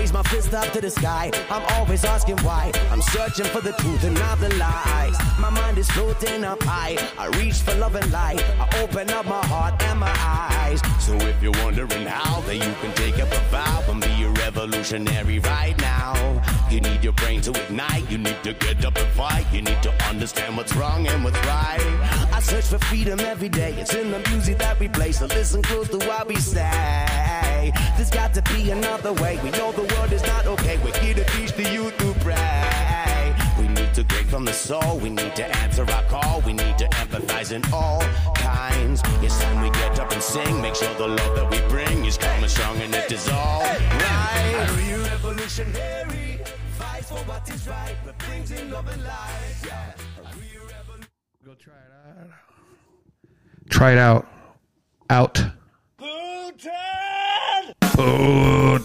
raise my fist up to the sky. I'm always asking why. I'm searching for the truth and not the lies. My mind is floating up high. I reach for love and light. I open up my heart and my eyes. So if you're wondering how, then you can take up a vow and be a revolutionary right now. You need your brain to ignite. You need to get up and fight. You need to understand what's wrong and what's right. I search for freedom every day. It's in the music that we play. So listen close to what we say. There's got to be another way. We know the world is not okay. We're here to teach the youth to pray. We need to break from the soul. We need to answer our call. We need to empathize in all kinds. It's time we get up and sing. Make sure the love that we bring is calm and strong and it is all right. Are you revolutionary? Fight for what is right, but brings in love and light. Yeah. Are you revolutionary? Go try it out. Try it out. Out. Oh,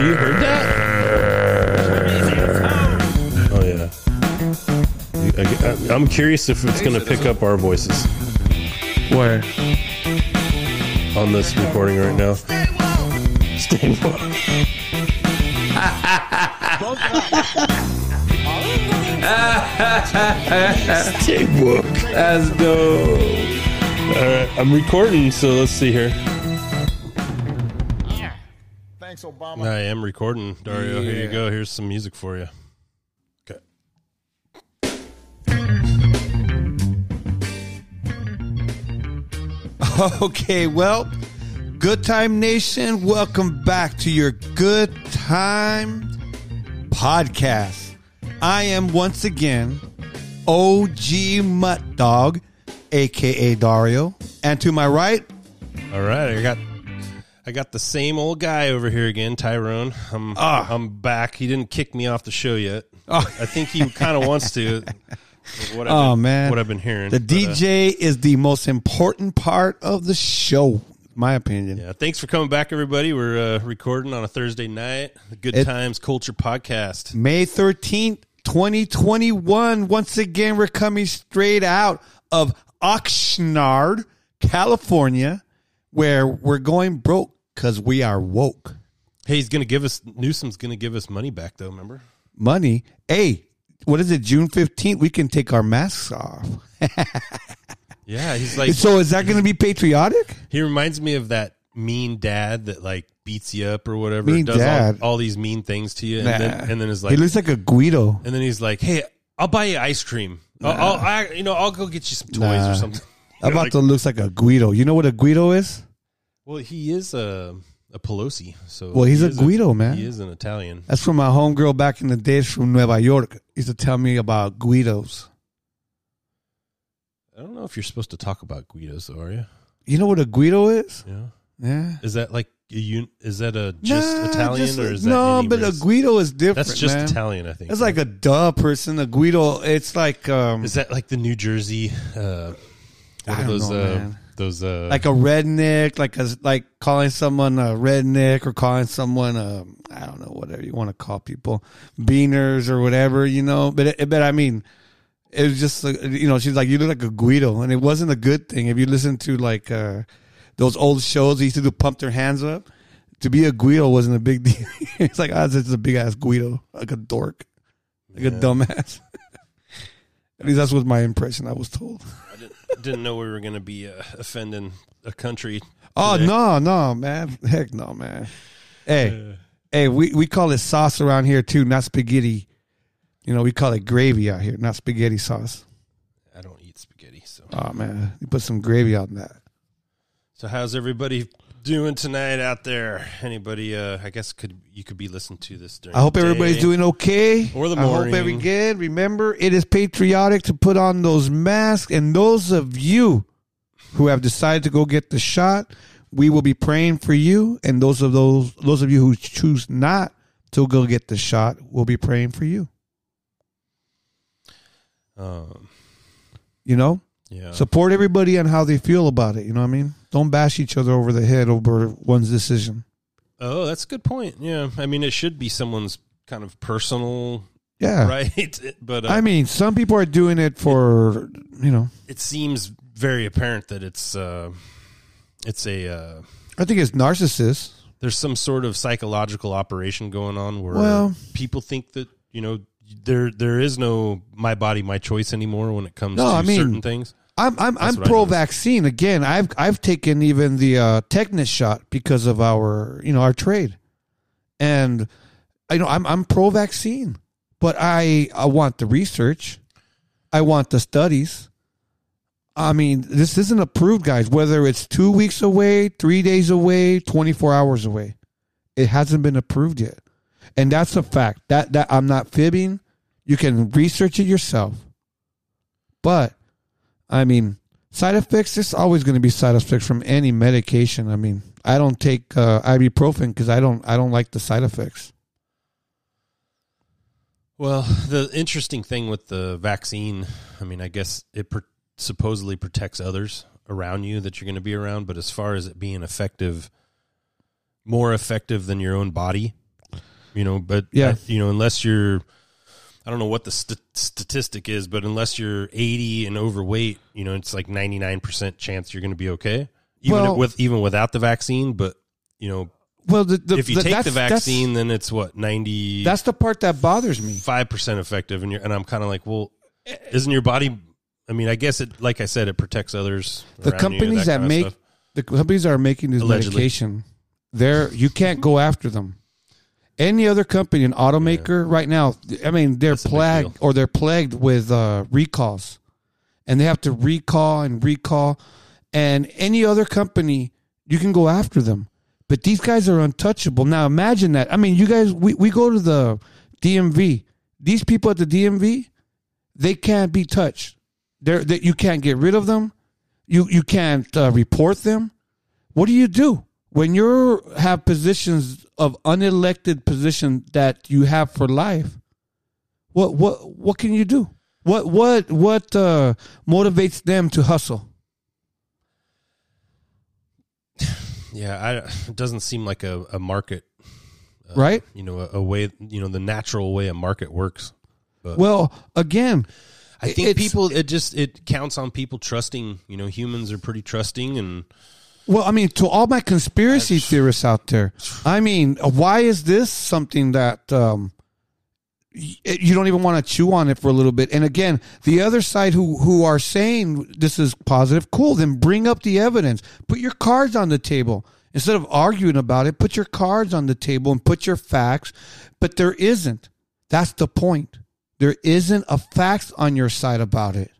you heard that? Oh yeah. I, am curious if it's going to pick up our voices Where? on this recording right now. Stay woke. Stay woke. That's dope. All right, I'm recording, so let's see here. Thanks, Obama. I am recording, Dario. Here you go. Here's some music for you. Okay. Okay, well, Good Time Nation, welcome back to your Good Time podcast. I am once again OG Mutt Dog, aka Dario, and to my right, All right, I got I got the same old guy over here again, Tyrone. I'm Ah. I'm back. He didn't kick me off the show yet. Oh. I think he kind of wants to. What I've Oh been, man, what I've been hearing. The But, uh, DJ is the most important part of the show, my opinion. yeah, thanks for coming back, everybody. We're uh, recording on a Thursday night. The Good It- Times Culture Podcast. May 13th, 2021. Once again, we're coming straight out of Oxnard, California, where we're going broke because we are woke. Hey, he's gonna give us Newsom's gonna give us money back though. Remember? Money. Hey, what is it? June 15th, we can take our masks off. Yeah, he's like So is that going to be patriotic? he reminds me of that mean dad that like beats you up or whatever. Mean does dad? All, all these mean things to you, and, Nah. then, and then is like he looks like a Guido. and then he's like, "Hey, I'll buy you ice cream. I'll, I'll I, you know, I'll go get you some toys Nah. or something." About Like- to looks like a Guido. You know what a Guido is? Well, he is a a Pelosi, so Well, he's he a Guido, man. He is an Italian. That's from my homegirl back in the days from Nueva York. Used to tell me about Guidos. I don't know if you're supposed to talk about Guidos, though, are you? You know what a Guido is? Yeah. Yeah. Is that like a un- is that a just Nah, Italian just- or is that no? But a? Guido is different. That's just man. Italian, I think. It's like a duh person. A Guido. It's like um, Is that like the New Jersey? Uh, I don't those? know, uh, man. Those uh, like a redneck, like a like calling someone a redneck or calling someone a I don't know whatever you want to call people beaners or whatever you know. But it, but I mean, it was just you know she's like you look like a Guido, and it wasn't a good thing. If you listen to like uh those old shows, they used to do pump their hands up. To be a Guido wasn't a big deal. it's like, oh, it's just a big ass Guido, like a dork, like a dumbass. At least that's what my impression I was told. I didn't, didn't know we were going to be uh, offending a country. Oh today. no, no, man. Heck no, man. Hey, hey, we, we call it sauce around here too, not spaghetti. You know, we call it gravy out here, not spaghetti sauce. I don't eat spaghetti. So, Oh man, you put some gravy on that. so how's everybody doing tonight out there? Anybody? Uh, I guess could you could be listening to this during. I hope everybody's doing okay. Or the morning. I hope every good. Remember, it is patriotic to put on those masks. And those of you who have decided to go get the shot, we will be praying for you. And those of those those of you who choose not to go get the shot, we'll be praying for you. Um, You know, yeah. support everybody on how they feel about it. You know what I mean? Don't bash each other over the head over one's decision. oh, that's a good point. Yeah. I mean, it should be someone's kind of personal Yeah. right, but uh, I mean, some people are doing it for, you know, it seems very apparent that it's uh, it's a uh, I think it's narcissists. there's some sort of psychological operation going on where Well- people think that you know there there is no my body my choice anymore when it comes No, to I mean- certain things. I'm I'm I'm pro vaccine again. I've I've taken even the uh, tetanus shot because of our you know our trade, and I know I'm I'm pro vaccine, but I I want the research, I want the studies. I mean, this isn't approved, guys. Whether it's two weeks away, three days away, twenty four hours away, it hasn't been approved yet, and that's a fact. That that I'm not fibbing. You can research it yourself, but I mean, side effects. There's always going to be side effects from any medication. I mean, I don't take uh, ibuprofen because I don't I don't like the side effects. Well, the interesting thing with the vaccine, I mean, I guess it per- supposedly protects others around you that you're going to be around, but as far as it being effective, more effective than your own body, you know, but Yeah. You know, unless you're, I don't know what the st- statistic is, but unless you're 80 and overweight, you know, it's like 99% chance you're going to be okay, even Well- with even without the vaccine. But you know, Well, the, the, if you the- take the vaccine, then it's what 90 that's the part that bothers me. five percent effective, and you're and I'm kind of like, well, isn't your body? I mean, I guess it, like I said, it protects others. The around you, companies that, make the companies that are making this Allegedly. medication, they're you can't go after them. Any other company, an automaker, right now, I mean, they're That's a big plagued deal. or they're plagued with uh, recalls, and they have to recall and recall. And any other company, you can go after them, but these guys are untouchable. Now, imagine that. I mean, you guys, we, we go to the DMV. These people at the DMV, they can't be touched. They're, that you can't get rid of them. You you can't uh, report them. What do you do when you have positions of unelected position that you have for life? What what what can you do? What what what uh, motivates them to hustle? Yeah, I, it doesn't seem like a, a market, right? you know, a, a way, you know, the natural way a market works. Well, again, I think people, it just it counts on people trusting. You know, humans are pretty trusting, and Well, I mean, to all my conspiracy theorists out there, I mean, why is this something that um, y- you don't even want to chew on it for a little bit? And again, the other side who who are saying this is positive, cool, then bring up the evidence. Put your cards on the table instead of arguing about it. Put your cards on the table and put your facts. But there isn't. That's the point. There isn't a facts on your side about it.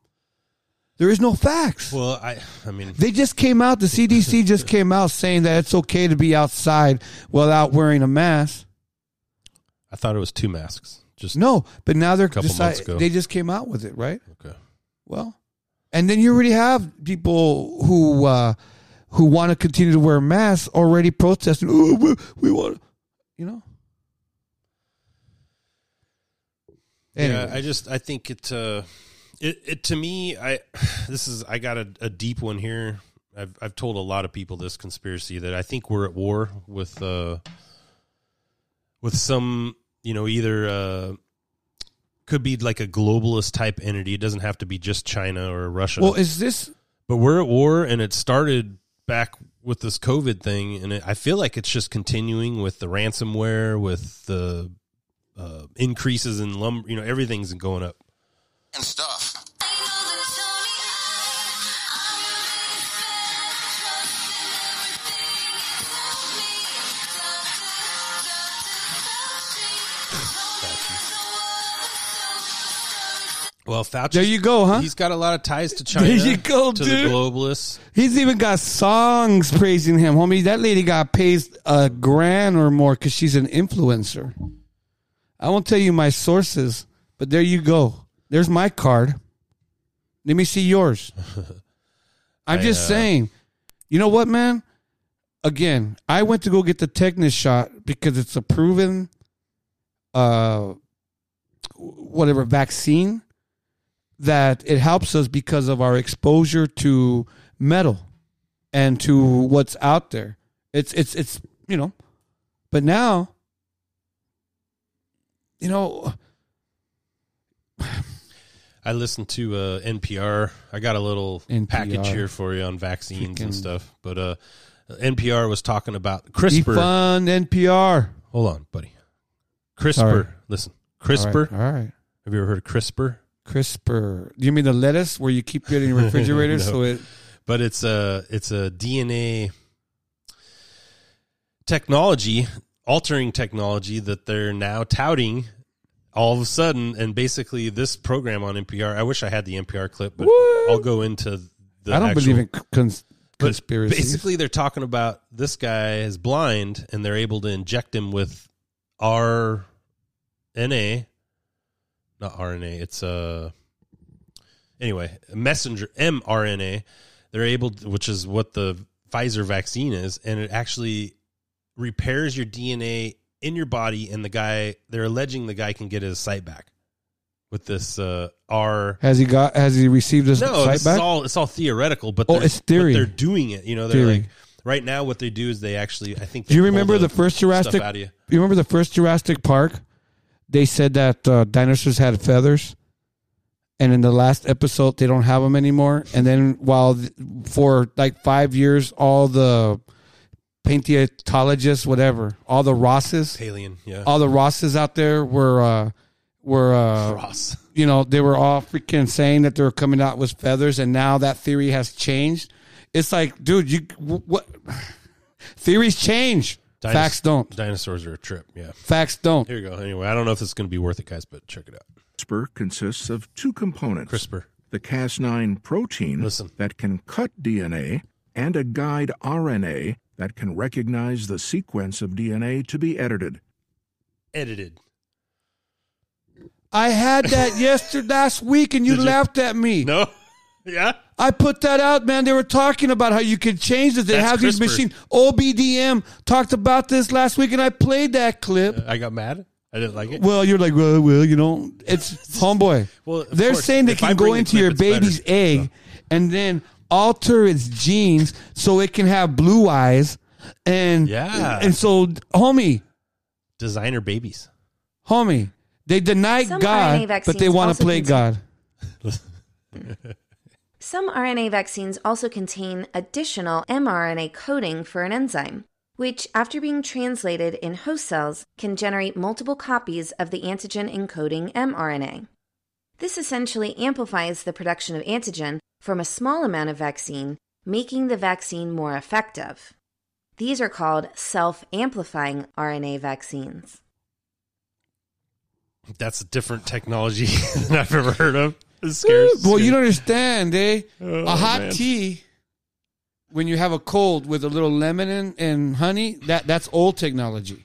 There is no facts. well, I, I mean, They just came out. The CDC just came out saying that it's okay to be outside without wearing a mask. I thought it was two masks. Just No, but now they're Couple decide- months ago. they just came out with it, right? okay. Well, and then you already have people who uh, who want to continue to wear masks already protesting. Oh, we, we want, you know. Yeah, I just I think it uh it, it to me I this is I got a, a deep one here. I've I've told a lot of people this conspiracy that I think we're at war with uh with some you know either uh could be like a globalist type entity. It doesn't have to be just China or Russia. well, is this but we're at war and it started back with this COVID thing and it, I feel like it's just continuing with the ransomware with the uh, increases in lumber, you know, everything's going up. and stuff. Well, Fauci. There you go, huh? He's got a lot of ties to China. There you go, to dude. the globalists. He's even got songs praising him, homie. That lady got paid a grand or more because she's an influencer. I won't tell you my sources, but there you go. There's my card. Let me see yours. I'm I, just uh, saying. You know what, man? Again, I went to go get the tetanus shot because it's a proven, uh, whatever vaccine that it helps us because of our exposure to metal and to what's out there. It's it's it's you know, but now, you know, I listened to uh, NPR. I got a little NPR. package here for you on vaccines Freaking- and stuff. But uh, NPR was talking about CRISPR. Defund NPR. Hold on, buddy. CRISPR. Listen, CRISPR. right. All right. Have you ever heard of CRISPR? CRISPR. Do you mean the lettuce where you keep it in your refrigerator No. so it But it's a it's a DNA technology, altering technology that they're now touting all of a sudden. And basically, this program on NPR. I wish I had the NPR clip, but What? I'll go into the. I don't actual- believe in cons- conspiracy. Basically, they're talking about this guy is blind, and they're able to inject him with RNA, not RNA. It's a anyway messenger mRNA. They're able, to, which is what the Pfizer vaccine is, and it actually repairs your DNA in your body. And the guy, they're alleging the guy can get his sight back with this uh, R. has he got? Has he received his No, sight back? all it's all theoretical, but Oh, they're- it's theory. But they're doing it. You know, they're Theory. like right now. What they do is they actually. I think. Do you remember the first Jurassic? you. You remember the first Jurassic Park? They said that uh, dinosaurs had feathers, and in the last episode they don't have them anymore. And then while th- for like five years, all the paleontologists, whatever, all the Rosses, Alien, yeah. all the Rosses out there were uh, were uh, Ross. you know they were all freaking saying that they were coming out with feathers, and now that theory has changed. It's like, dude, you what? Theories change. Dinos- Facts don't. Dinosaurs are a trip. Yeah. Facts don't. Here you go. Anyway, I don't know if this is going to be worth it, guys, but check it out. CRISPR consists of two components CRISPR. the Cas9 protein Listen. that can cut DNA and a guide RNA that can recognize the sequence of DNA to be edited. Edited. I had that yesterday last week, and you Did you? laughed at me. No. Yeah. I put that out, man. They were talking about how you could change this. They That's have these CRISPR. machines. OBDM talked about this last week, and I played that clip. Uh, I got mad. I didn't like it. Well, you're like, well, well, you know, it's homeboy. Well, of they're course, saying they if I can go the into clip, your it's better. baby's egg and then alter its genes so it can have blue eyes, and Yeah. and so, homie, Designer babies. homie, they deny Some God, RNA but they vaccines want to also play contain- God. Some RNA vaccines also contain additional mRNA coding for an enzyme, which, after being translated in host cells, can generate multiple copies of the antigen encoding mRNA. This essentially amplifies the production of antigen from a small amount of vaccine, making the vaccine more effective. These are called self amplifying RNA vaccines. That's a different technology than I've ever heard of. Scares. Well, you don't understand, eh? Oh, a hot man. tea when you have a cold with a little lemon and, and honey, that that's old technology.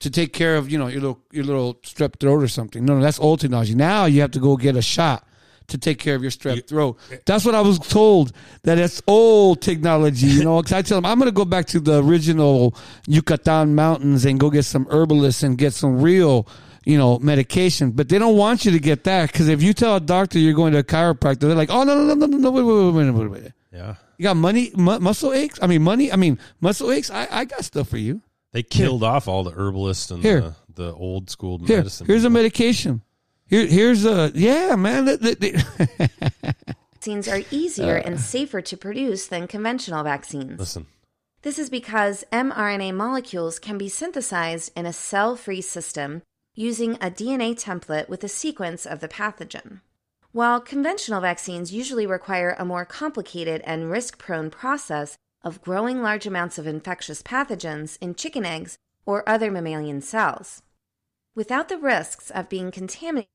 To take care of, you know, your little your little strep throat or something. No, no, that's old technology. Now you have to go get a shot to take care of your strep throat. That's what I was told that it's old technology, you know, cuz I tell them I'm going to go back to the original Yucatan mountains and go get some herbalists and get some real you know, medication, but they don't want you to get that because if you tell a doctor you're going to a chiropractor, they're like, "Oh no, no, no, no, no, wait, wait, wait, wait, wait, wait. Yeah. You got money, mu- muscle aches? I mean, money. I mean, muscle aches. I, I got stuff for you. They killed off all the herbalists and Here. the, the old school Here, medicine. here's a medication. Here, here's a yeah, man. They- they- they- Vaccines are easier and uh. safer to produce than conventional vaccines. Listen. This is because mRNA molecules can be synthesized in a cell free system using a DNA template with a sequence of the pathogen. While conventional vaccines usually require a more complicated and risk prone process of growing large amounts of infectious pathogens in chicken eggs or other mammalian cells. Without the risks of being contaminated,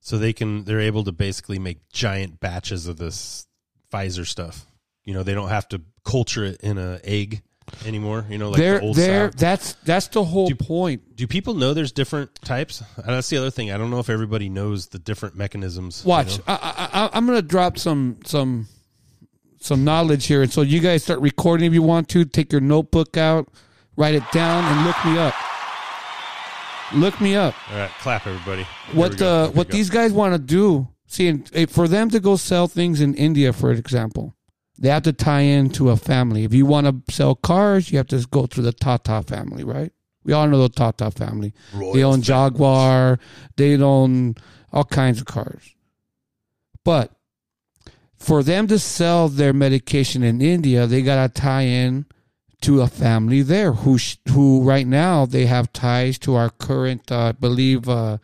So they can they're able to basically make giant batches of this Pfizer stuff. You know, they don't have to culture it in a egg anymore. You know, like they're the old they're style. that's that's the whole Do- point. Do people know there's different types? And that's the other thing. I don't know if everybody knows the different mechanisms. you Watch, know? I, I, I'm gonna drop some some some knowledge here, and so you guys start recording if you want to. Take your notebook out, write it down, and look me up. Look me up. All right, clap everybody. Here what the uh, what these guys want to do see and, eh, for them to go sell things in india for example they have to tie into a family. If you want to sell cars you have to go through the tata family right? We all know the tata family. They own jaguar. They own all kinds of cars. But for them to sell their medication in India, they got to tie in to a family there who sh- who right now they have ties to our current, uh, I believe, uh,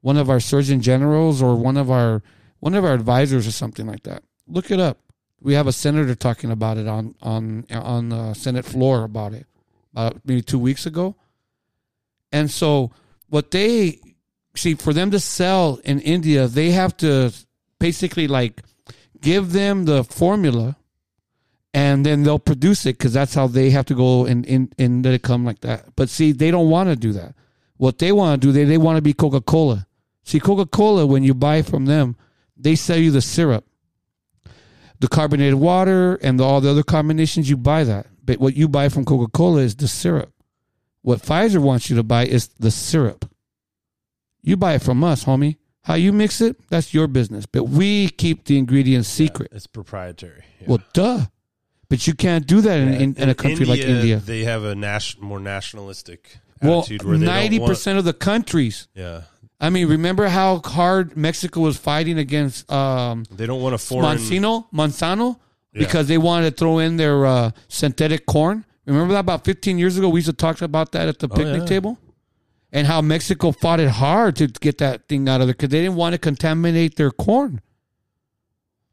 one of our surgeon generals or one of our one of our advisors or something like that. Look it up. We have a senator talking about it on on on the Senate floor about it, maybe two weeks ago. And so, what they see for them to sell in India, they have to basically like give them the formula and then they'll produce it because that's how they have to go and, and, and let it come like that. But see, they don't want to do that. What they want to do, they, they want to be Coca Cola. See, Coca Cola, when you buy from them, they sell you the syrup, the carbonated water, and the, all the other combinations. You buy that. But what you buy from Coca Cola is the syrup. What Pfizer wants you to buy is the syrup. You buy it from us, homie. How you mix it, that's your business. But we keep the ingredients secret. It's proprietary. Yeah. Well, duh. But you can't do that in, in, in a country like India. They have a nation, more nationalistic Well, attitude where they ninety don't want- percent of the countries. Yeah, I mean, remember how hard Mexico was fighting against um, they don't want a foreign. Monsanto, Monsanto, Yeah. because they wanted to throw in their uh, synthetic corn. Remember that about fifteen years ago? We used to talk about that at the picnic Oh, yeah. table, and how Mexico fought it hard to get that thing out of there because they didn't want to contaminate their corn.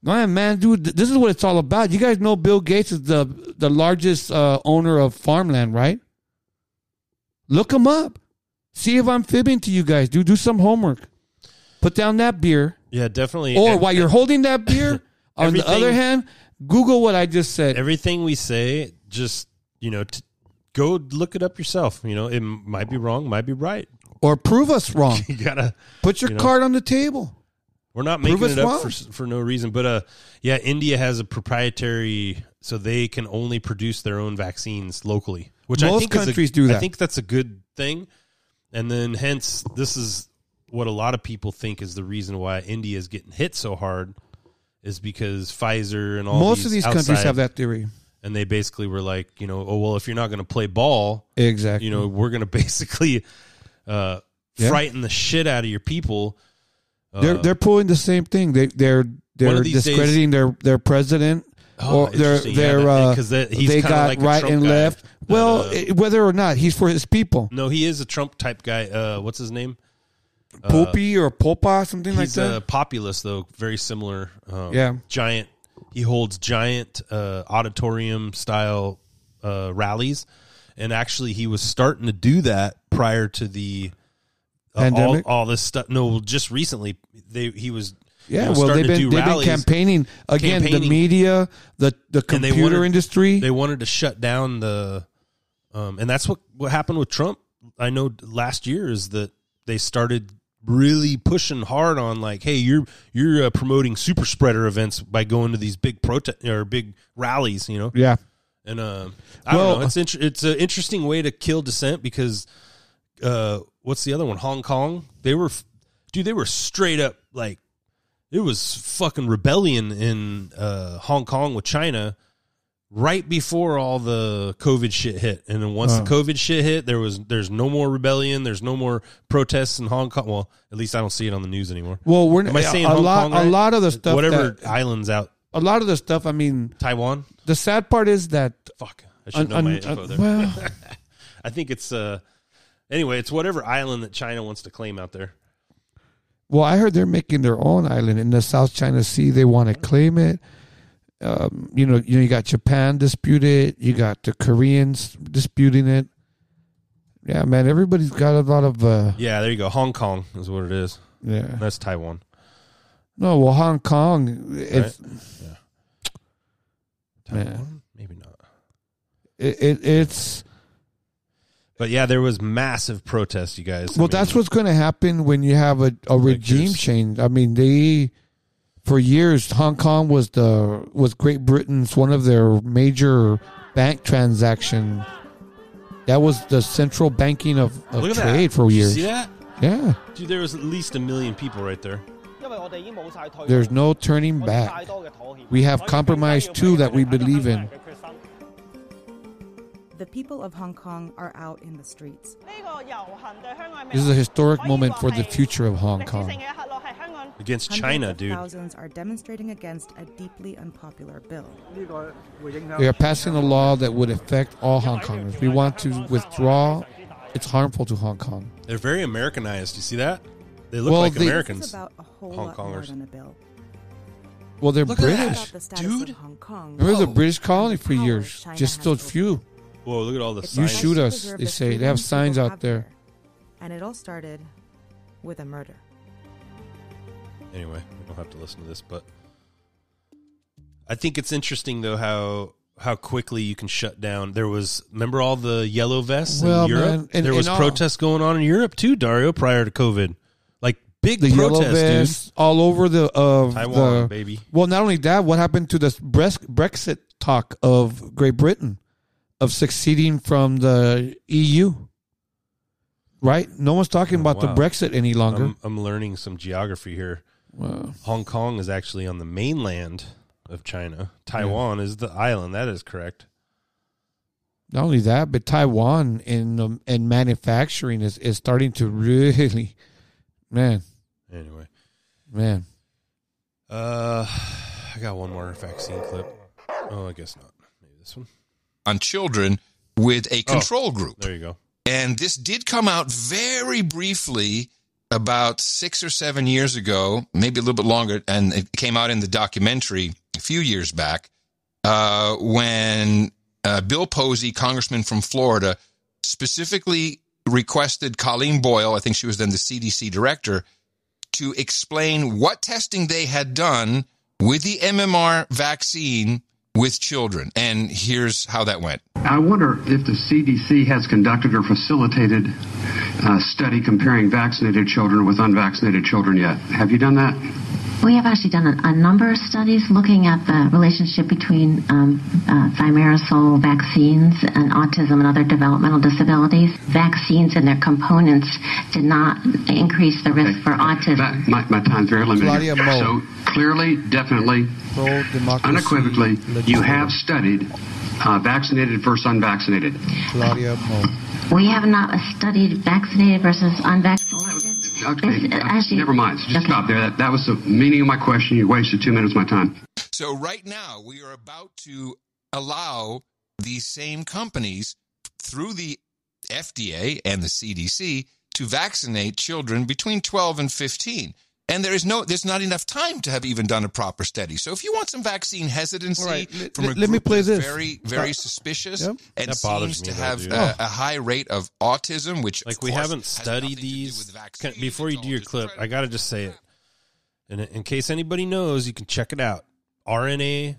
Man, man, dude, th- this is what it's all about. You guys know Bill Gates is the the largest uh, owner of farmland, right? Look him up. See if I'm fibbing to you guys. Do do some homework. Put down that beer, Yeah, definitely. or And- while you're holding that beer, on the other hand, Google what I just said. everything we say, just you know, t- go look it up yourself. You know, it might be wrong, might be right. or prove us wrong. You gotta. Put your You know. card on the table. We're not making it up wrong. for for no reason, but uh, yeah, India has a proprietary, so they can only produce their own vaccines locally, which I Most think is a- countries do I think that's a good thing, and then hence this is what a lot of people think is the reason why India is getting hit so hard, is because Pfizer and all Most of these countries have that theory. and they basically were like, you know, oh well, if you're not going to play ball, Exactly. you know, we're going to basically uh, Yeah. frighten the shit out of your people. Uh, they're they're pulling the same thing. They they're they're these days- discrediting their their president. Oh, or they're. Yeah, they're that- uh, 'cause that- he's they got like right and guy left. Well, uh, whether or not he's for his people, No, he is a Trump type guy. Uh, what's his name? Poopy or Popa, something like that. He's a populist, though, very similar. Um, Yeah. giant. He holds giant uh, auditorium style uh, rallies, and actually, he was starting to do that prior to the uh, all, Pandemic? all this stuff. No, just recently, they he was. yeah, well, they've been they've been campaigning again. The media, the the And they computer wanted- industry. They wanted to shut down the, um, and that's what what happened with Trump. I know last year is that they started really pushing hard on like, hey, you're you're uh, promoting super spreader events by going to these big protest or big rallies, you know. yeah, And uh, I Well- don't know, it's inter- it's an interesting way to kill dissent because uh, what's the other one? Hong Kong. They were, dude, they were straight up like it was fucking rebellion in uh, Hong Kong with China right before all the COVID shit hit. And then once Oh. the COVID shit hit, there was there's no more rebellion. There's no more protests in Hong Kong. Well, at least I don't see it on the news anymore. well, we're Am I saying a Hong lot. Kong right? A lot of the stuff. Whatever that- islands out a lot of the stuff. I mean, Taiwan. the sad part is that. Fuck, I should know my un- info there. well, I think it's uh anyway, it's whatever island that China wants to claim out there. Well, I heard they're making their own island in the South China Sea. They want to claim it. Um, you know, you know, you got Japan dispute it. You got the Koreans disputing it. Yeah, man, everybody's got a lot of. Uh, Yeah, there you go. Hong Kong is what it is. yeah. That's Taiwan. No, well, Hong Kong, it's Taiwan? Man. Maybe not. it, it, it's But yeah, there was massive protests, you guys. I well. mean, that's what's going to happen when you have a, a regime change. I mean, they for years Hong Kong was the was Great Britain's one of their major bank transaction. That was the central banking of, of Look at trade that. for Did you years. See that? Yeah, Dude, there was at least a million people right there. there's no turning back. We have compromise too that we believe in. The people of Hong Kong are out in the streets. This is a historic moment for the future of Hong Kong. Against Hundreds China, of dude. Thousands are demonstrating against a deeply unpopular bill. We are passing a law that would affect all Hong Kongers. We want to withdraw. It's harmful to Hong Kong. They're very Americanized. You see that? They look Well, like they- Americans. about a whole Hong Kongers. a bill. Well, they're Look at that. British. about the dude. of Hong Kong. Remember the oh, British colony for Power years? China Just has those few. Whoa, look at all the It's You shoot us, they say. They have signs out have there. And it all started with a murder. Anyway, we don't have to listen to this, but I think it's interesting though how how quickly you can shut down. There was remember all the yellow vests Well, in Europe. man, and- there was and all- protests going on in Europe too, Dario, prior to COVID. Like big The yellow protests, vests all over the of Taiwan, the, baby. Well, not only that, what happened to the Bres- Brexit talk of Great Britain of succeeding from the EU? Right? No one's talking Oh, about wow. the Brexit any longer. I'm, I'm learning some geography here. Wow. Hong Kong is actually on the mainland of China. Taiwan is the island. That is correct. Not only that, but Taiwan in um, in manufacturing is, is starting to really, man, Anyway, man. uh, I got one more vaccine clip. Oh, I guess not. Maybe this one. on children with a control group. There you go. And this did come out very briefly about six or seven years ago, maybe a little bit longer, and it came out in the documentary a few years back uh, when uh, Bill Posey, congressman from Florida, specifically requested Colleen Boyle, I think she was then the CDC director, to explain what testing they had done with the MMR vaccine with children. And here's how that went. I wonder if the CDC has conducted or facilitated a study comparing vaccinated children with unvaccinated children yet. Have you done that? We have actually done a, a number of studies looking at the relationship between um, uh, thimerosal vaccines and autism and other developmental disabilities. Vaccines and their components did not increase the risk for autism. That, my, my time's very limited. So clearly, definitely, unequivocally, you have studied uh, vaccinated versus unvaccinated. Claudia Mo. We have not studied vaccinated versus unvaccinated. Okay, It's, uh, actually- never mind. Just okay. stop there. That, that was the meaning of my question. You wasted two minutes of my time. So right now we are about to allow these same companies through the FDA and the CDC to vaccinate children between 12 and 15. And there is no, there's not enough time to have even done a proper study. So if you want some vaccine hesitancy All right, let- from a let- let me group play that's this. very, very Uh, suspicious Yep. and That bothers seems to have a, a high rate of autism, which Like of we haven't studied nothing to do these. Can, before you do your clip, I gotta just say it. And in case anybody knows, you can check it out. RNA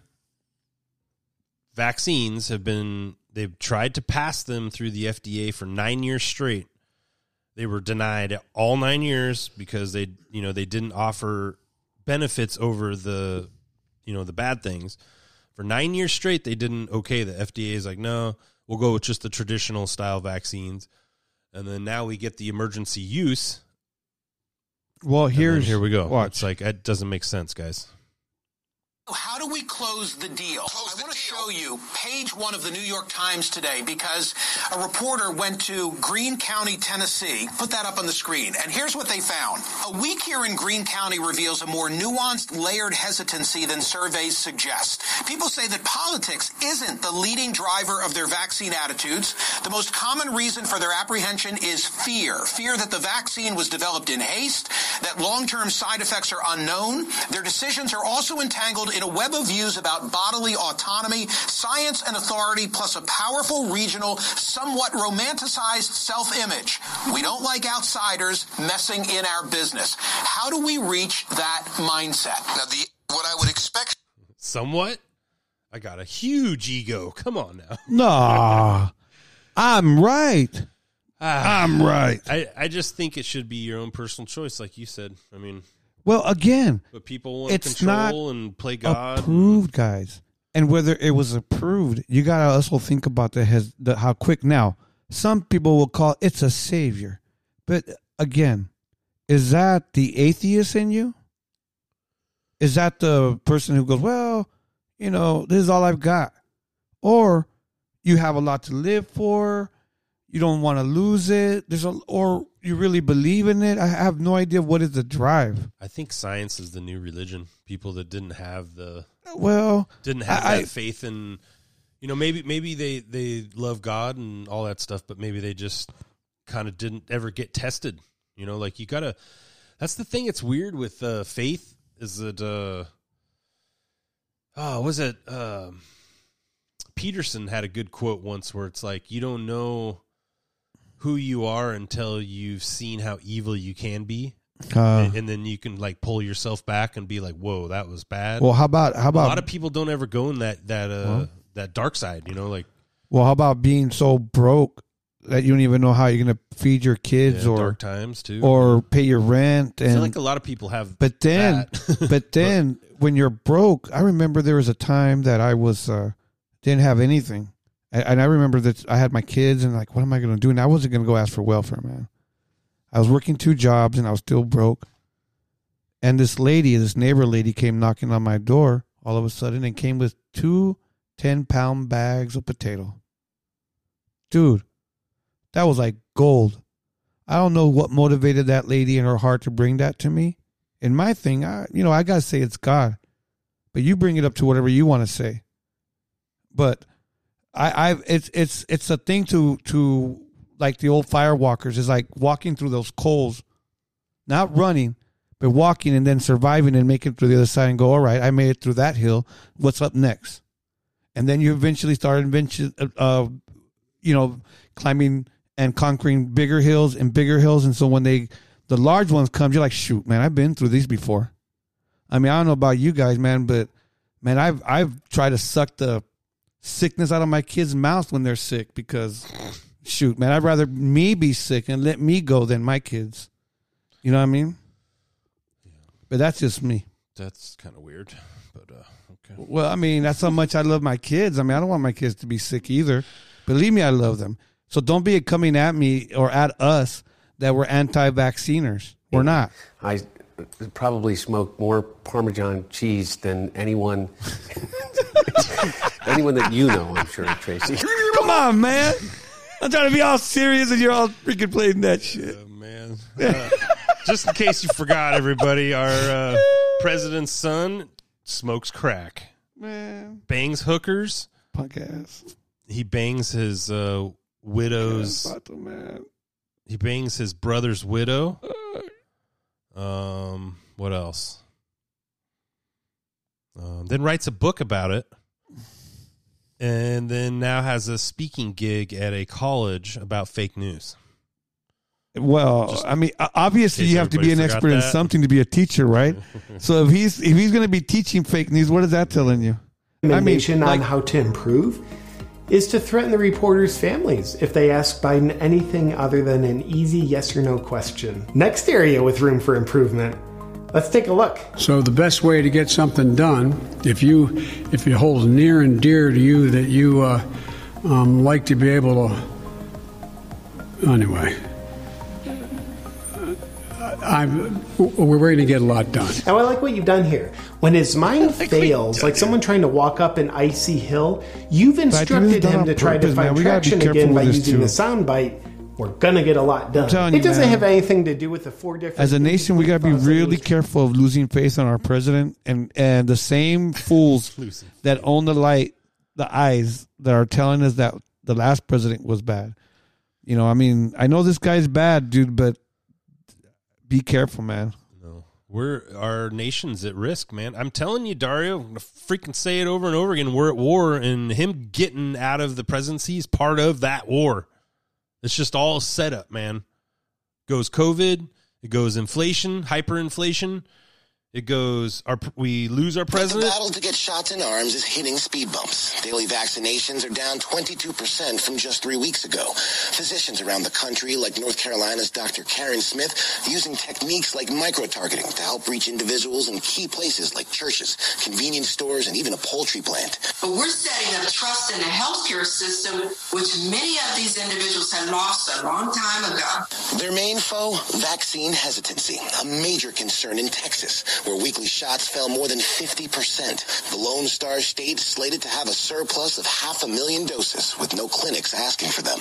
vaccines have been they've tried to pass them through the FDA for nine years straight. They were denied all nine years because they you know they didn't offer benefits over the you know the bad things. For nine years straight, they didn't okay. The FDA is like, no, we'll go with just the traditional style vaccines. And then now we get the emergency use. Well, here's here we go. Watch. It's like it doesn't make sense, guys. How do we close the deal? I want to show you page one of the New York Times today because a reporter went to Greene County, Tennessee. Put that up on the screen. And here's what they found. A week here in Greene County reveals a more nuanced, layered hesitancy than surveys suggest. People say that politics isn't the leading driver of their vaccine attitudes. The most common reason for their apprehension is fear. Fear that the vaccine was developed in haste, that long-term side effects are unknown. Their decisions are also entangled in a web of views about bodily autonomy, science and authority, plus a powerful regional, somewhat romanticized self-image. We don't like outsiders messing in our business. How do we reach that mindset? Now, the what I would expect Somewhat. I got a huge ego. Come on now. Nah, I'm right. Ah. I'm right. I, I just think it should be your own personal choice, like you said. I mean, Well, again, but people want It's control and play God. approved, guys. And whether it was approved, you gotta also think about the, has, the how quick. Now, some people will call it's a savior, but again, is that the atheist in you? Is that the person who goes, well, you know, this is all I've got, or you have a lot to live for, you don't want to lose it. There's a, or you really believe in it? I have no idea what is the drive. I think science is the new religion. People that didn't have the Well, didn't have I- that faith in you know maybe maybe they they love God and all that stuff, but maybe they just kind of didn't ever get tested. You know, like you gotta. That's the thing. It's weird with uh, faith. Is that uh, oh was it um, Peterson had a good quote once where it's like you don't know who you are until you've seen how evil you can be. Uh, and, and then you can like pull yourself back and be like, "Whoa, that was bad." Well, how about how about a lot of people don't ever go in that that uh Well- that dark side, you know, like well, how about being so broke that you don't even know how you're gonna feed your kids Yeah, or dark times, too. or pay your rent I and feel like a lot of people have But then, but then when you're broke, I remember there was a time that I was uh, didn't have anything, and, I remember that I had my kids and like, what am I going to do? And I wasn't going to go ask for welfare, man. I was working two jobs and I was still broke. And this lady, this neighbor lady, came knocking on my door all of a sudden and came with two 10 pound bags of potato. Dude, that was like gold. I don't know what motivated that lady in her heart to bring that to me. And my thing, I, you know, I gotta say it's God, but you bring it up to whatever you want to say. But I, I, it's it's it's a thing to to like the old firewalkers is like walking through those coals, not running, but walking and then surviving and making it through the other side and go, all right, I made it through that hill. What's up next? And then you eventually start eventually, uh, uh, you know, climbing and conquering bigger hills and bigger hills. And so when they, the large ones come, you're like, shoot, man, I've been through these before. I mean, I don't know about you guys, man, but man, I've I've tried to suck the sickness out of my kids' mouths when they're sick because, shoot, man, I'd rather me be sick and let me go than my kids. You know what I mean? Yeah. But that's just me. That's kind of weird, but uh, okay. Well, I mean, that's how much I love my kids. I mean, I don't want my kids to be sick either. Believe me, I love them. So don't be coming at me or at us that we're anti-vacciners. We're not. I probably smoke more Parmesan cheese than anyone, anyone that you know. I'm sure, Tracy. Come on, man. I'm trying to be all serious and you're all freaking playing that shit. Oh, man. Uh, just in case you forgot, everybody, our uh, president's son smokes crack, Man. bangs hookers, Punk ass. he bangs his uh, widow's. Vato, man. He bangs his brother's widow. Um, what else? Um, then writes a book about it, and then now has a speaking gig at a college about fake news. Well, Just I mean, obviously you have to be an everybody forgot expert in something to be a teacher, right? so if he's if he's going to be teaching fake news, what is that telling you? I mean, like, on how to improve is to threaten the reporters' families if they ask Biden anything other than an easy yes or no question. Next area with room for improvement. Let's take a look. So the best way to get something done, if you if it holds near and dear to you that you uh, um, like to be able to, anyway, I'm we're going to get a lot done. Now, I like what you've done here. When his mind fails, like someone trying to walk up an icy hill, you've instructed him to try to purpose, man. find We traction again by using too. the soundbite. We're gonna get a lot done. telling It you, doesn't man. have anything to do with the four different. as a nation, we got to be things that he really careful of losing faith in our president and and the same fools that own the light, the eyes that are telling us that the last president was bad. You know, I mean, I know this guy's bad, dude, but be careful, man. No. We're our nation's at risk, man. I'm telling you, Dario. I'm gonna freaking say it over and over again. We're at war, and him getting out of the presidency is part of that war. It's just all set up, man. Goes COVID, it goes inflation, hyperinflation. It goes our we lose our president? The battle to get shots in arms is hitting speed bumps. Daily vaccinations are down 22% from just three weeks ago. Physicians around the country, like North Carolina's Dr. Karen Smith, using techniques like micro-targeting to help reach individuals in key places like churches, convenience stores, and even a poultry plant. But we're setting up trust in the healthcare system, which many of these individuals had lost a long time ago. Their main foe, vaccine hesitancy, a major concern in Texas, where weekly shots fell more than 50%. The Lone Star State slated to have a surplus of half a million doses, with no clinics asking for them.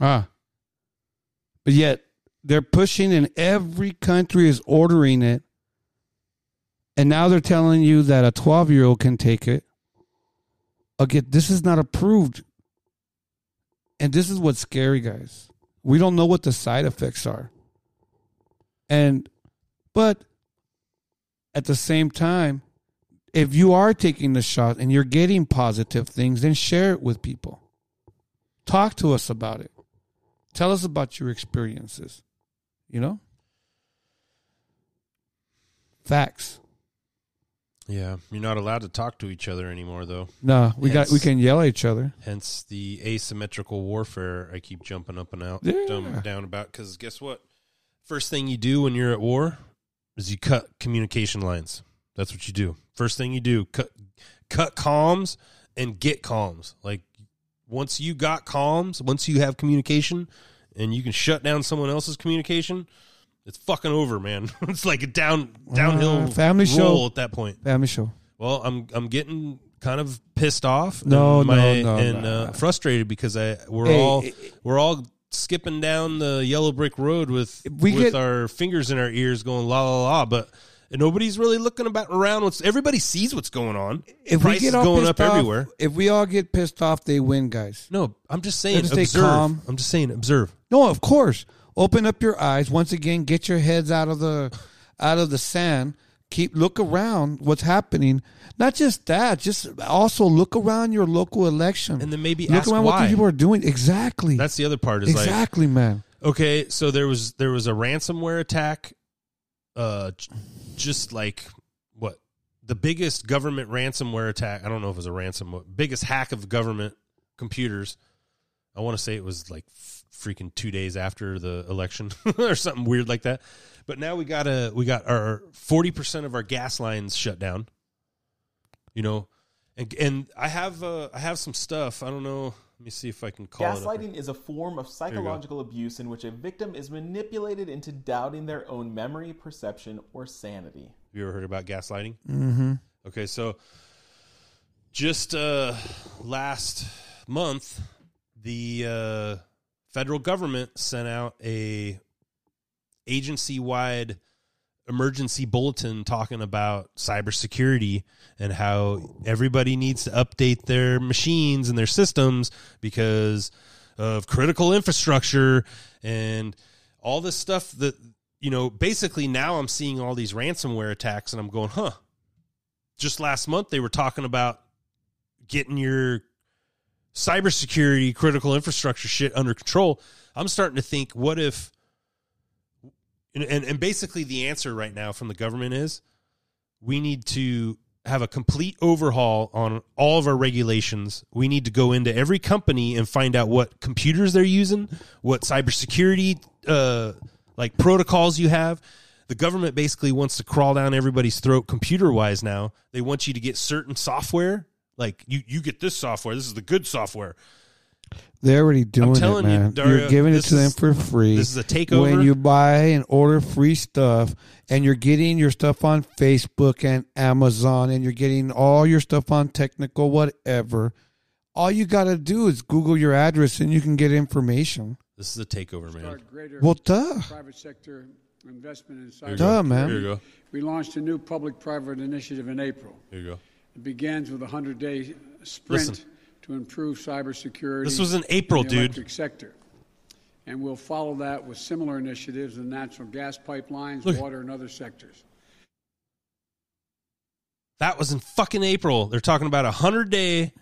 Ah. But yet they're pushing and every country is ordering it. And now they're telling you that a 12 year old can take it. Again, this is not approved. And this is what's scary, guys. We don't know what the side effects are. And, but at the same time, if you are taking the shot and you're getting positive things, then share it with people. Talk to us about it. Tell us about your experiences. You know? Facts. Yeah, you're not allowed to talk to each other anymore, though. No, we got we can yell at each other. Hence the asymmetrical warfare. I keep jumping up and out, Yeah. down, down about because guess what? First thing you do when you're at war is you cut communication lines. That's what you do. First thing you do cut cut comms and get comms. Like once you got comms, once you have communication, and you can shut down someone else's communication, it's fucking over, man. it's like a down downhill Uh, family show at that point. Family show. Well, I'm I'm getting kind of pissed off. No, and no, my- no, and no. Uh, frustrated because I we're Hey, all it- we're all skipping down the yellow brick road with we with get- our fingers in our ears, going la la la. But nobody's really looking about around. What's everybody sees what's going on. If Price we get all going up off, everywhere. if we all get pissed off, they win, guys. No, I'm just saying. Stay Observe. calm. I'm just saying. Observe. No, of course. Open up your eyes once again. Get your heads out of the out of the sand. Keep look around what's happening. Not just that, just also look around your local election, And then maybe look ask around what why. the people are doing. Exactly. That's the other part. Is like exactly, man. Okay, so there was there was a ransomware attack, uh, just like what the biggest government ransomware attack. I don't know if it was a ransom, biggest hack of government computers. I want to say it was like f- freaking two days after the election or something weird like that. But now we got a we got our forty percent of our gas lines shut down. You know, and and I have uh, I have some stuff. I don't know. Let me see if I can call Gaslighting is a form of psychological abuse in which a victim is manipulated into doubting their own memory, perception, or sanity. Have you ever heard about gaslighting? Mhm. Okay, so just uh, last month, the uh, federal government sent out a agency-wide emergency bulletin talking about cybersecurity and how everybody needs to update their machines and their systems because of critical infrastructure and all this stuff that you know basically now I'm seeing all these ransomware attacks and I'm going huh just last month they were talking about getting your cybersecurity critical infrastructure shit under control. I'm starting to think what if and, and and basically the answer right now from the government is we need to have a complete overhaul on all of our regulations. We need to go into every company and find out what computers they're using, what cybersecurity uh, like protocols you have. The government basically wants to crawl down everybody's throat computer wise now. They want you to get certain software. Like you, you get this software. This is the good software. They're already doing telling it, you, man. You, are giving it this to them is- for free. this is a takeover. When you buy and order free stuff, and you're getting your stuff on Facebook and Amazon, and you're getting all your stuff on technical, whatever. All you got to do is Google your address, and you can get information. This is a takeover, man. Start greater Well, duh. Private sector investment in cyber. Duh, man. Here you go. We launched a new public-private initiative in April. Here you go. It begins with a 100-day sprint Listen. To improve cybersecurity. This was in April, in the dude. Electric sector. And we'll follow that with similar initiatives in natural gas pipelines, Look. water, and other sectors. That was in fucking April. They're talking about a hundred day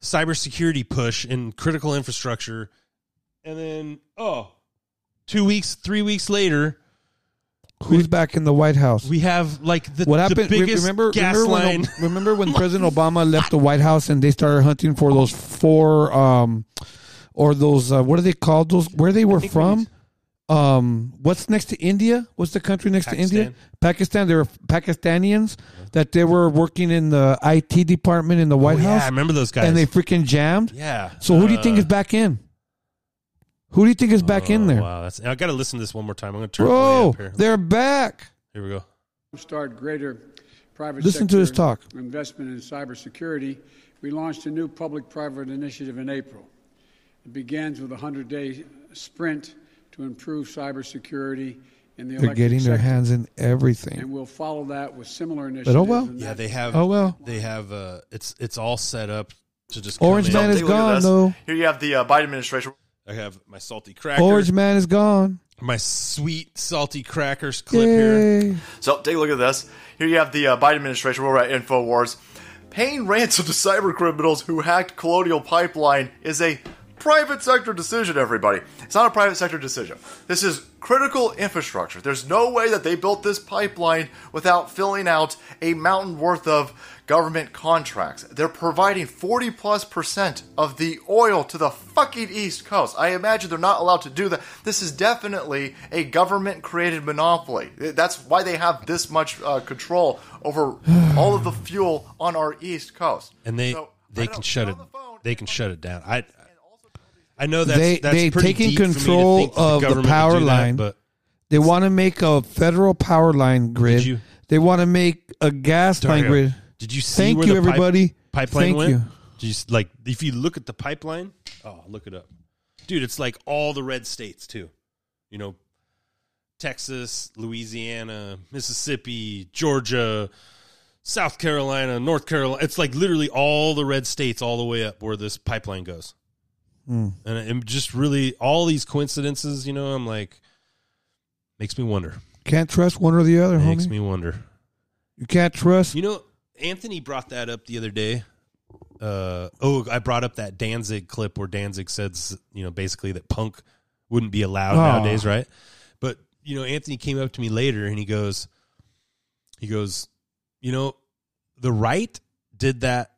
cybersecurity push in critical infrastructure, and then oh, two weeks, three weeks later, Who's back in the White House? we have like the what happened? re- biggest remember, gas remember line. when, remember when President Obama left the White House and they started hunting for those four, um, or those uh, what are they called? Those where they were from? Um, what's next to India? What's the country next to India? Pakistan. They were Pakistanians that they were working in the IT department in the White Oh, yeah, House. I remember those guys. And they freaking jammed. Yeah. So who do you think Uh, is back in? Who do you think is back in Oh, there? Wow, that's I got to listen to this one more time. I'm going to turn it way Bro, up here. they're back. Here we go. Start greater private Listen to sector his talk. investment in cybersecurity. We launched a new public-private initiative in April. It begins with a 100-day sprint to improve cybersecurity in the They're electric getting their hands in everything. And we'll follow that with similar initiatives. But initiatives. oh well. Yeah, they have. Oh, well. They have. Uh, it's it's all set up to just. Orange come in. Man is Take a look at gone though. Here you have the uh, Biden administration. I have my salty cracker. Orange Man is gone. My sweet salty crackers clip here. So take a look at this. Here you have the uh, Biden administration. We're at Infowars. Paying ransom to cyber criminals who hacked Colonial Pipeline is a private sector decision, everybody. It's not a private sector decision. This is critical infrastructure. There's no way that they built this pipeline without filling out a mountain worth of government contracts. They're providing 40 plus percent of the oil to the fucking East Coast. I imagine they're not allowed to do that. This is definitely a government created monopoly. That's why they have this much uh, control over all of the fuel on our East Coast. and they So, they can shut it. They can shut it down. I I know that's they that's they pretty taking deep for me to control think of the, government power do that, line. but they want to make a federal power line grid. you- They want to make a gas line grid. Did you see Thank where you, the pipe- everybody. pipeline Thank went? you. Did you s- like if you look at the pipeline? Oh, look it up, dude. It's like all the red states too. You know, Texas, Louisiana, Mississippi, Georgia, South Carolina, North Carolina. It's like literally all the red states all the way up where this pipeline goes. Hmm. And it just really all these coincidences, you know, I'm like makes me wonder. Can't trust one or the other, Makes homie. me wonder. you can't trust. You know, Anthony brought that up the other day. Uh, oh, I brought up that Danzig clip where Danzig says, you know, basically that punk wouldn't be allowed Oh. nowadays, right? But you know, Anthony came up to me later and he goes, he goes, you know, the right did that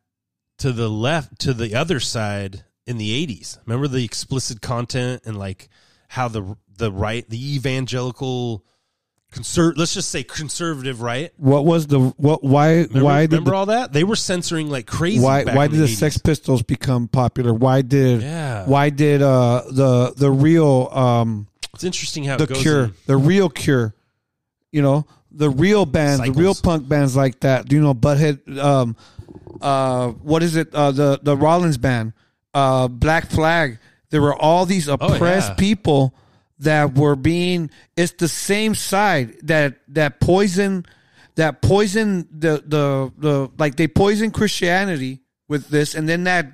to the left, to the other side in the '80s. Remember the explicit content and like how the the right, the evangelical, conser- let's just say conservative right What was the what? Why? Remember, why did remember the, all that? They were censoring like crazy. why? Why did the 80s. Sex Pistols become popular? Why did? Yeah. Why did uh the the real um It's interesting how the Cure in- the real Cure, you know the real bands, the real punk bands like that. Do you know, Butthead. Um, uh, what is it? Uh, the the Rollins band, uh, Black Flag. There were all these oppressed Oh, yeah. people that were being. It's the same side that that poison, that poison the the the like they poison Christianity with this, and then that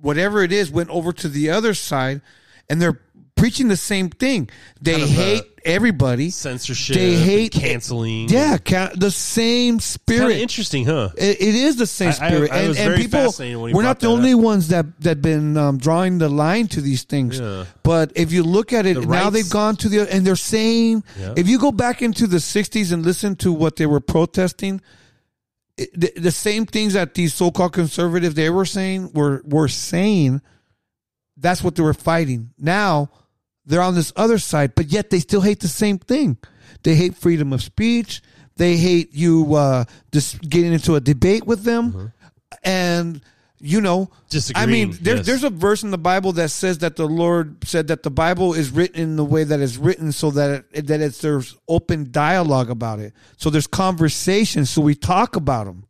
whatever it is went over to the other side, and they're preaching the same thing. They Kind of, uh, hate everybody. censorship, They hate canceling. Yeah, ca- the same Kind spirit. of interesting, huh? It, it is the same I- I- spirit, I and, and people. fascinated when he We're not the only up. ones that that been um, drawing the line to these things. Yeah. But if you look at it The now, rights- they've gone to the and they're saying Yeah. if you go back into the '60s and listen to what they were protesting, it, the, the same things that these so-called conservatives they were saying were were saying. That's what they were fighting. Now they're on this other side, but yet they still hate the same thing. They hate freedom of speech. They hate you uh, just getting into a debate with them, and you know, I mean, there's yes. there's a verse in the Bible that says that the Lord said that the Bible is written in the way that it's written, so that it, that it's there's open dialogue about it. So there's conversation. So we talk about them.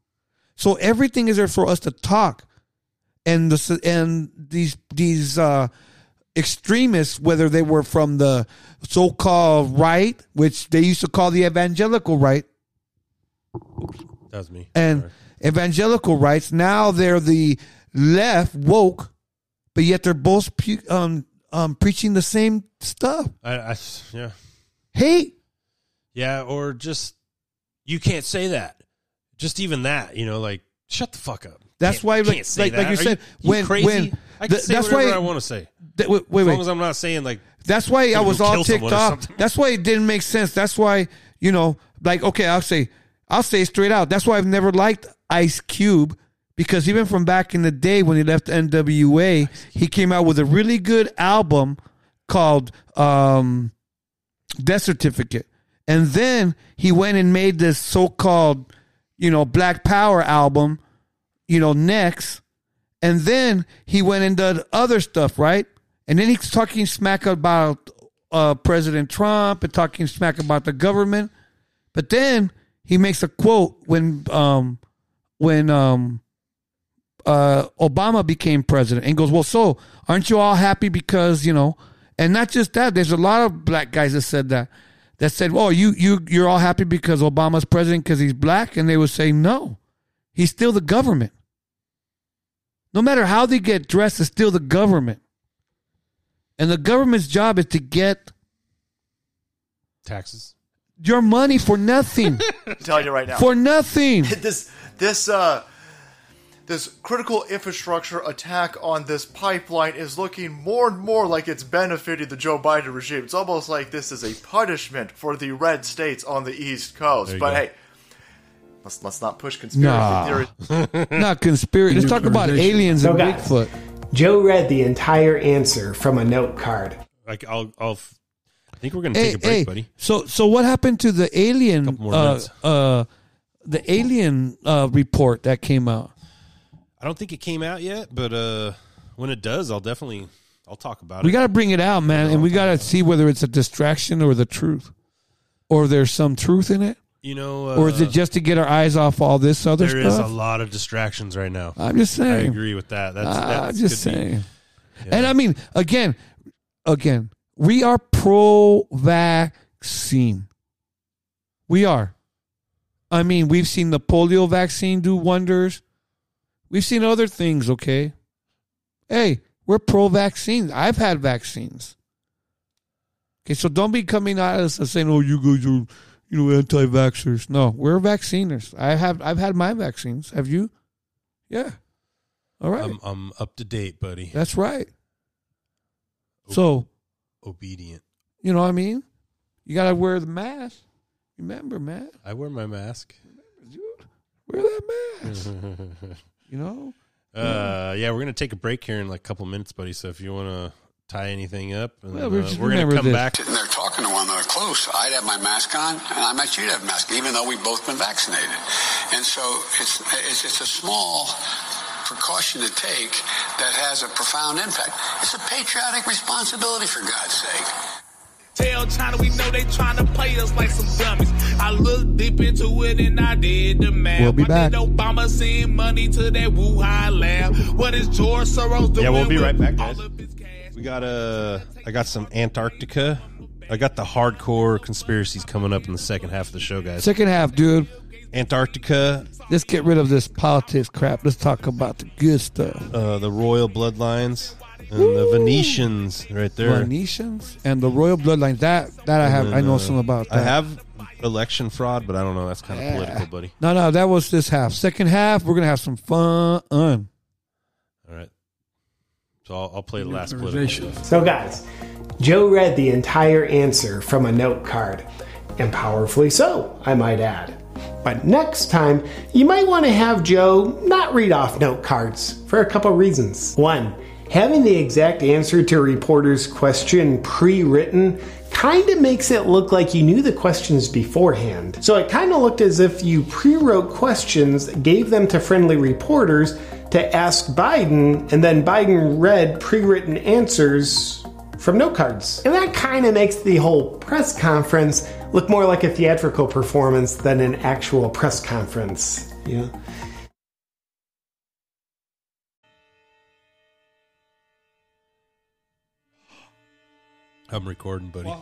So everything is there for us to talk, and the and these these uh, extremists, whether they were from the so-called right, which they used to call the evangelical right, That was me. and evangelical rights. Now they're the left woke, but yet they're both pu- um, um, preaching the same stuff. I, I yeah Hate. yeah or just you can't say that. Just even that, you know, like shut the fuck up. That's Can't- why, like, like, like you Are said, you when when I can th- say that's whatever why I want to say. Th- wait, wait, as wait. as I'm not saying like That's why I was all ticked someone or off. something. That's why it didn't make sense. That's why you know, like, okay, I'll say, I'll say straight out. That's why I've never liked Ice Cube because even from back in the day when he left NWA, he came out with a really good album called um, Death Certificate, and then he went and made this so-called, you know, Black Power album, you know, next. And then he went did other stuff, right? And then he's talking smack about uh, President Trump and talking smack about the government. But then he makes a quote when um, when um, uh, Obama became president and goes, "Well, so aren't you all happy because you know And not just that, there's a lot of black guys that said that. That said, "Oh, you you you're all happy because Obama's president because he's black," and they would say, "No, he's still the government. No matter how they get dressed, it's still the government, and the government's job is to get Taxes. your money for nothing, I'm telling you right now. for nothing." this this uh this critical infrastructure attack on this pipeline is looking more and more like it's benefiting the Joe Biden regime. It's almost like this is a punishment for the red states on the East Coast. But go. hey, let's let's not push conspiracy Nah. theories. Not conspiracy. Let's talk about aliens So and guys, Bigfoot. Joe read the entire answer from a note card. Like I'll, I'll. f- I think we're gonna Hey, take a break, hey, buddy. So, so what happened to the alien? Uh, uh, the alien uh, report that came out. I don't think it came out yet, but uh, when it does, I'll definitely I'll talk about We it. We got to bring it out, man, and we got to see whether it's a distraction or the truth, or there's some truth in it, You know, uh, or is it just to get our eyes off all this other There stuff? There is a lot of distractions right now. I'm just saying. I agree with that. That's, that's I'm just could be- saying. Yeah. And I mean, again, again, we are pro vaccine. We are. I mean, we've seen the polio vaccine do wonders. We've seen other things, okay? Hey, we're pro vaccine. I've had vaccines. Okay, so don't be coming at us and saying, "Oh, you guys are, you know, anti-vaxxers." No, we're vacciners. I have, I've had my vaccines. Have you? Yeah. All right. I'm, I'm up to date, buddy. That's right. So, Obedient. you know what I mean? You got to wear the mask. Remember, man. I wear my mask. Wear that mask. you know? Uh, yeah, we're gonna take a break here in like a couple minutes, buddy. So if you want to tie anything up, and Well, then, we uh, just we're gonna come this. back. Sitting there talking to one another close, I'd have my mask on, and I might you'd have a mask, even though we've both been vaccinated. And so it's, it's, it's a small precaution to take that has a profound impact. It's a patriotic responsibility, for God's sake. Tell China we know they trying to play us like some dummies. I looked deep into it and I did the math. We'll be Why back. did Obama send money to that Wuhan lab? What is George Soros doing? Yeah, we'll be right back, guys. Of his cash? We got uh, I got some Antarctica. I got the hardcore conspiracies coming up in the second half of the show, guys. Second half, dude. Antarctica, Let's get rid of this politics crap. Let's talk about the good stuff. uh, the royal bloodlines, and the Venetians right there. Venetians and the royal bloodlines. That that I have. And I know uh, something about that. I have election fraud, but I don't know. That's kind of Yeah. political, buddy. No, no, that was this half. Second half, we're gonna have some fun. So I'll, I'll play the last political. So, guys, Joe read the entire answer from a note card, and powerfully so, I might add. But next time, you might want to have Joe not read off note cards for a couple reasons. One, having the exact answer to a reporter's question pre written kind of makes it look like you knew the questions beforehand. So it kind of looked as if you pre wrote questions, gave them to friendly reporters to ask Biden, and then Biden read pre written answers from note cards. And that kind of makes the whole press conference look more like a theatrical performance than an actual press conference. You I'm recording, buddy.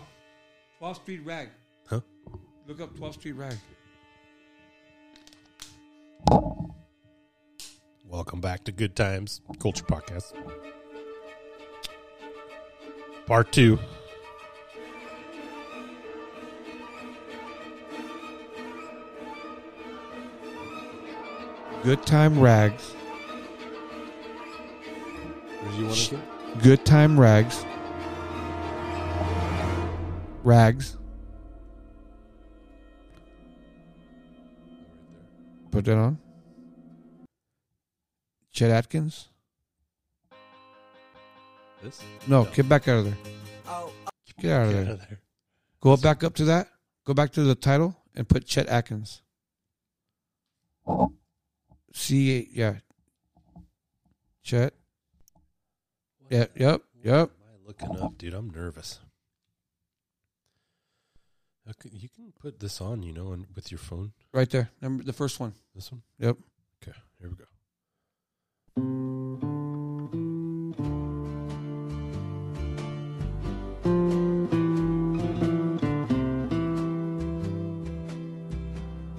12th Street Rag. Huh? Look up 12th Street Rag. Welcome back to Good Times Culture Podcast. Part two. Good time rags. Where do you want to? Good time rags. Rags. Put that on. Chet Atkins. This? No, get back out of there. Get out of Get there. out of there. Go back up to that. Go back to the title and put Chet Atkins. C yeah. Chet. Yeah, yep, yep. Am I looking up, dude? I'm nervous. Okay, you can put this on, you know, and with your phone. Right there. Number the first one. This one? Yep. Okay, here we go.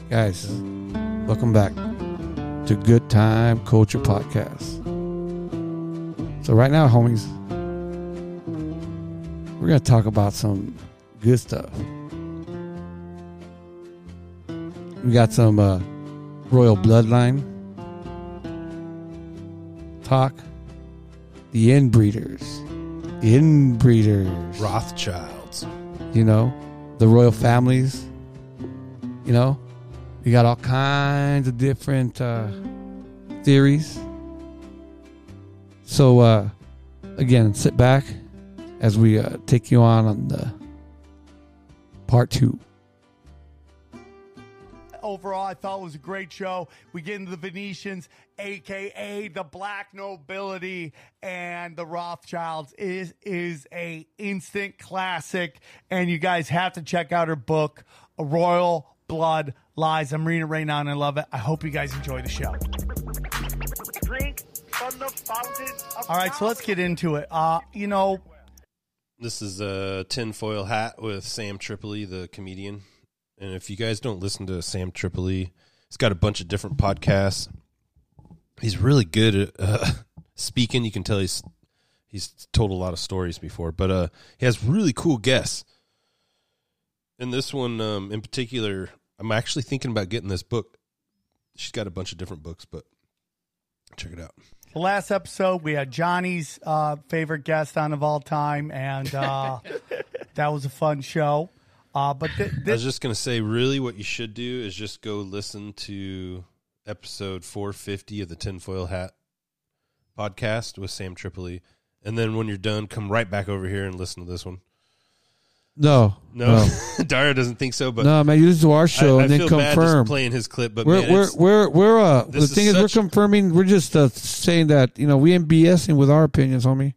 Guys, welcome back to Good Time Culture Podcast. So right now, homies, we're going to talk about some good stuff. We got some uh, royal bloodline talk, the inbreeders, inbreeders, Rothschilds. you know, the royal families. You know, we got all kinds of different uh, theories. So, uh, again, sit back as we uh, take you on on the part two. Overall, I thought it was a great show. We get into the Venetians, aka the Black Nobility, and the Rothschilds. is is a instant classic, and you guys have to check out her book, Royal Blood Lies. I'm reading it right now, and I love it. I hope you guys enjoy the show. Drink from the fountain of All right, so let's get into it. Uh, you know, This is a tinfoil hat with Sam Tripoli, the comedian. And if you guys don't listen to Sam Tripoli, he's got a bunch of different podcasts. He's really good at uh, speaking. You can tell he's he's told a lot of stories before, but uh, he has really cool guests. And this one um, in particular, I'm actually thinking about getting this book. She's got a bunch of different books, but check it out. the last episode we had Johnny's uh, favorite guest on of all time, and uh, that was a fun show. Uh, but th- I was just gonna say, really, what you should do is just go listen to episode 450 of the Tinfoil Hat podcast with Sam Tripoli, and then when you're done, come right back over here and listen to this one. No, No, Dara doesn't think so, but no, man, you listen to our show I, I and then feel bad just confirm. playing his clip, but we're man, we're we're we're uh the this is thing is, we're confirming. We're just uh, saying that you know we ain't BSing with our opinions, homie.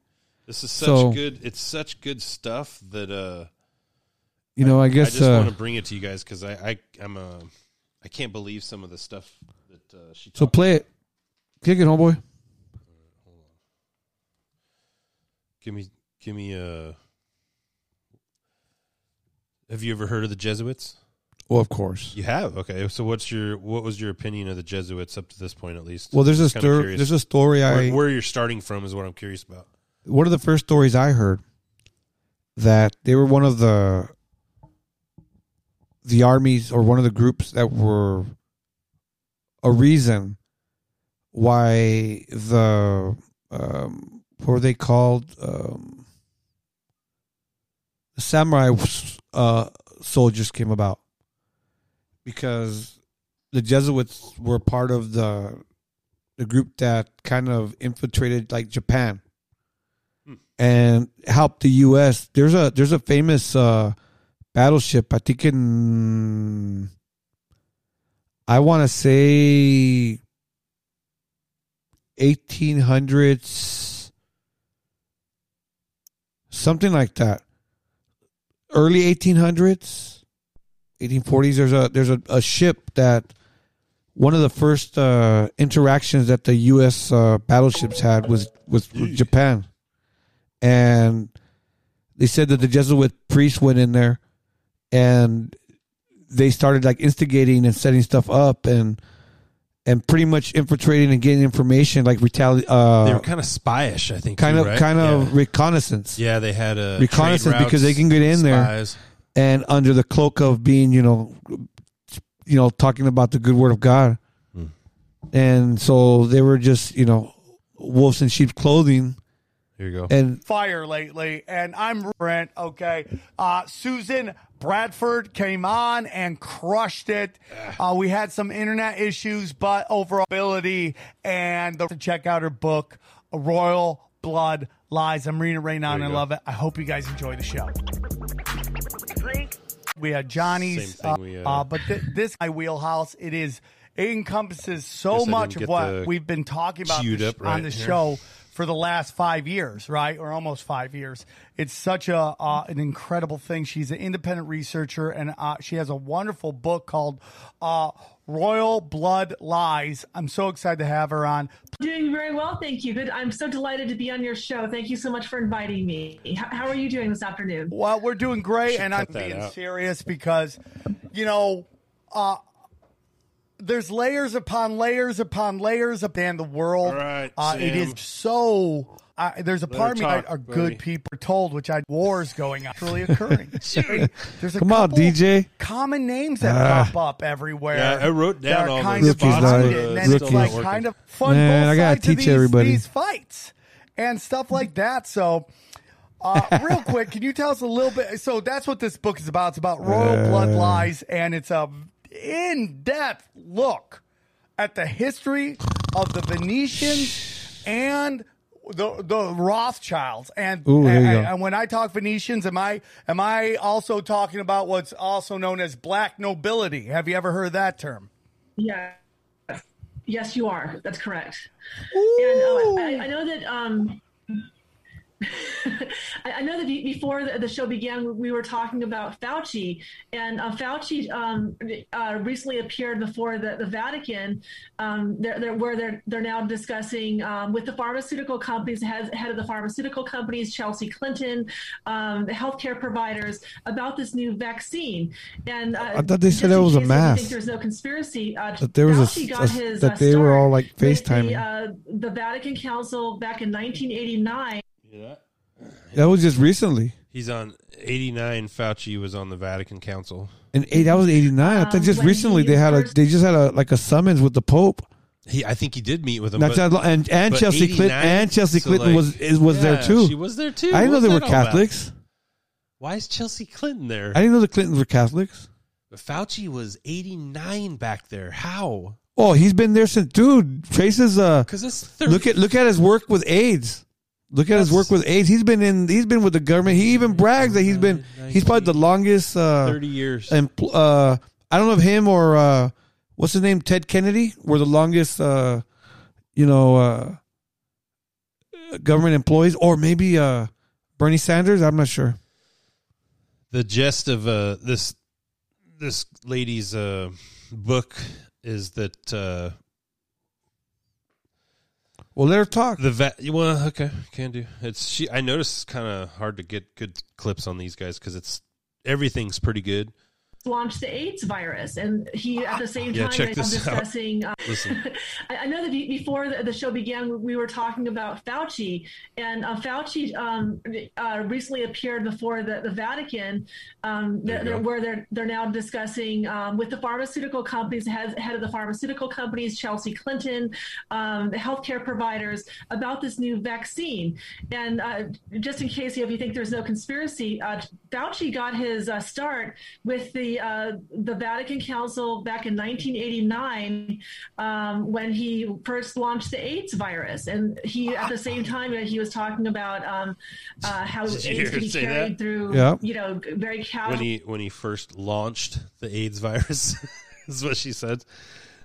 this is such So- good. It's such good stuff that uh, You know, I guess, I just uh, want to bring it to you guys because I, I I'm a I can't believe some of the stuff that uh, she. So play it, kick it, homeboy. Give me, give me a. Have you ever heard of the Jesuits? Well, of course. You have. Okay. So what's your what was your opinion of the Jesuits up to this point, at least? Well, there's a kinda there's a story where, I- where you're starting from is what I'm curious about. One of the first stories I heard that they were one of the the armies or one of the groups that were a reason why the um, what were they called um, the samurai uh, soldiers came about because the Jesuits were part of the the group that kind of infiltrated like Japan and helped the U.S. There's a there's a famous uh, battleship. I think in I want to say 1800s, something like that. Early 1800s, 1840s. There's a there's a, a ship that one of the first uh, interactions that the U.S. Uh, battleships had was was with Japan, and they said that the Jesuit priests went in there, and they started like instigating and setting stuff up and and pretty much infiltrating and getting information like retali- uh They were kind of spyish, I think. kind too, of right? kind of reconnaissance Yeah, they had a reconnaissance because they can get in spies. there and under the cloak of being you know you know talking about the good word of god Hmm. and so they were just you know wolves in sheep's clothing Here you go. and fire lately, and I'm Brent. Okay, uh, Susan Bradford came on and crushed it. Uh, we had some internet issues, but overall ability and the, to check out her book, Royal Blood Lies. I'm reading it right now, There and I go. love it. I hope you guys enjoy the show. We had Johnny's, Same thing we, uh, uh, uh, but th- this my wheelhouse. It is. It encompasses so much of what the we've been talking about this- up right on this here. show for the last five years, right, or almost five years. It's such a uh, an incredible thing. She's an independent researcher, and uh, she has a wonderful book called uh, "Royal Blood Lies." I'm so excited to have her on. Doing very well, thank you. Good. I'm so delighted to be on your show. Thank you so much for inviting me. How, how are you doing this afternoon? Well, we're doing great, Should and I'm being out. serious because, you know, uh, there's layers upon layers upon layers upon the world. All right, uh, it Sam. is so. Uh, there's a Let part her of me talk, that are buddy. good people are told, which I wars going on, actually occurring. there's a Come on, DJ. common names that Ah. pop up everywhere. Yeah, I wrote down all kind those of Rookies, behind dog. it, and then it's like Still kind of fun. Man, I gotta teach these, everybody. these fights and stuff like that. So. Uh, real quick, can you tell us a little bit? So that's what this book is about. It's about royal Uh. blood lies, and it's a in-depth look at the history of the Venetians and the the Rothschilds. And, Ooh, and, and when I talk Venetians, am I am I also talking about what's also known as black nobility? Have you ever heard that term? Yeah. Yes, you are. That's correct. And uh, I, I know that. Um, I know that before the, the show began, we were talking about Fauci, and uh, Fauci um, uh, recently appeared before the, the Vatican, um, they're, they're, where they're they're now discussing um, with the pharmaceutical companies, head, head of the pharmaceutical companies, Chelsea Clinton, um, the healthcare providers, about this new vaccine. And uh, I thought they said it was a think there's no conspiracy. Uh, That there was a- Fauci got a- his, that uh, they were all, like, FaceTiming. The, uh, the Vatican Council back in 1989. That was just recently. He's on 89. Fauci was on the Vatican Council. And eight, that was eighty nine. I think Um, just when recently he they had a first- they just had a like a summons with the Pope. He, I think he did meet with him. Not but- that long- and and but Chelsea Clinton and Chelsea so, Clinton like- was is, was there Yeah, too. She was there too. I didn't know What's they were that all about? Catholics. Why is Chelsea Clinton there? I didn't know the Clintons were Catholics. But Fauci was 89 back there. How? Oh, he's been there since dude. Traces uh 'Cause it's look at look at his work with AIDS. Look at his work with AIDS. He's been in he's been with the government. He even brags that he's been he's probably the longest uh 30 years. empl- uh I don't know if him or uh what's his name Ted Kennedy were the longest uh you know uh government employees or maybe uh Bernie Sanders, I'm not sure. the gist of uh, this this lady's uh, book is that uh, Well, let her talk. the vet. Well, okay, can do. It's she. I noticed it's kind of hard to get good clips on these guys because it's everything's pretty good. Launched the AIDS virus, and he at the same time this out. discussing. Uh, I, I know that before the, the show began, we were talking about Fauci, and uh, Fauci um, uh, recently appeared before the, the Vatican, um, There you they're- where they're they're now discussing um, with the pharmaceutical companies, head, head of the pharmaceutical companies, Chelsea Clinton, um, the healthcare providers, about this new vaccine. And uh, just in case if you think there's no conspiracy, uh, Fauci got his uh, start with the uh, the Vatican Council back in 1989 um, when he first launched the AIDS virus, and he at the same time he was talking about um, uh, how Did AIDS you could be carried that? through, Yeah. you know, very casual. When he when he first launched the AIDS virus, is what she said.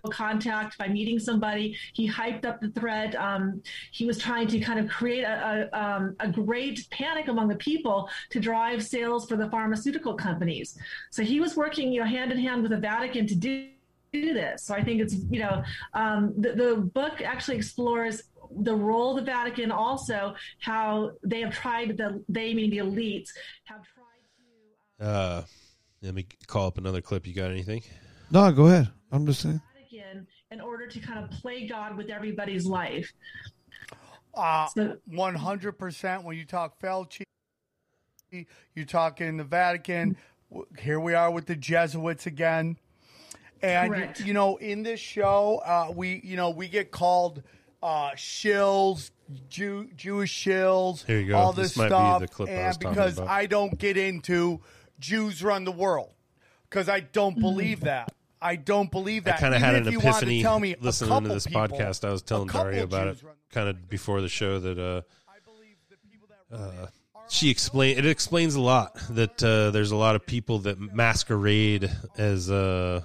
Contact by meeting somebody. He hyped up the threat. Um, he was trying to kind of create a, a, um, a great panic among the people to drive sales for the pharmaceutical companies. So he was working, you know, hand in hand with the Vatican to do. Do this. So I think it's you know um, the, the book actually explores the role of the Vatican, also how they have tried the they mean the elites have tried to. Uh, let me call up another clip. You got anything? No, go ahead. I'm just saying. Vatican in order to kind of play God with everybody's life. Uh, 100% when you talk Fauci, you talk in the Vatican. Here we are with the Jesuits again. And, Correct. you know, in this show, uh, we, you know, we get called uh, shills, Jew, Jewish shills, Here you go. all This this, might be stuff. the clip I and was because about. I don't get into Jews run the world, because I don't believe that. I don't believe that. I kind of had an epiphany tell me listening to this people- podcast. I was telling Daria about it kind of before the show that uh, uh, she explained. It explains a lot that uh, there's a lot of people that masquerade as uh,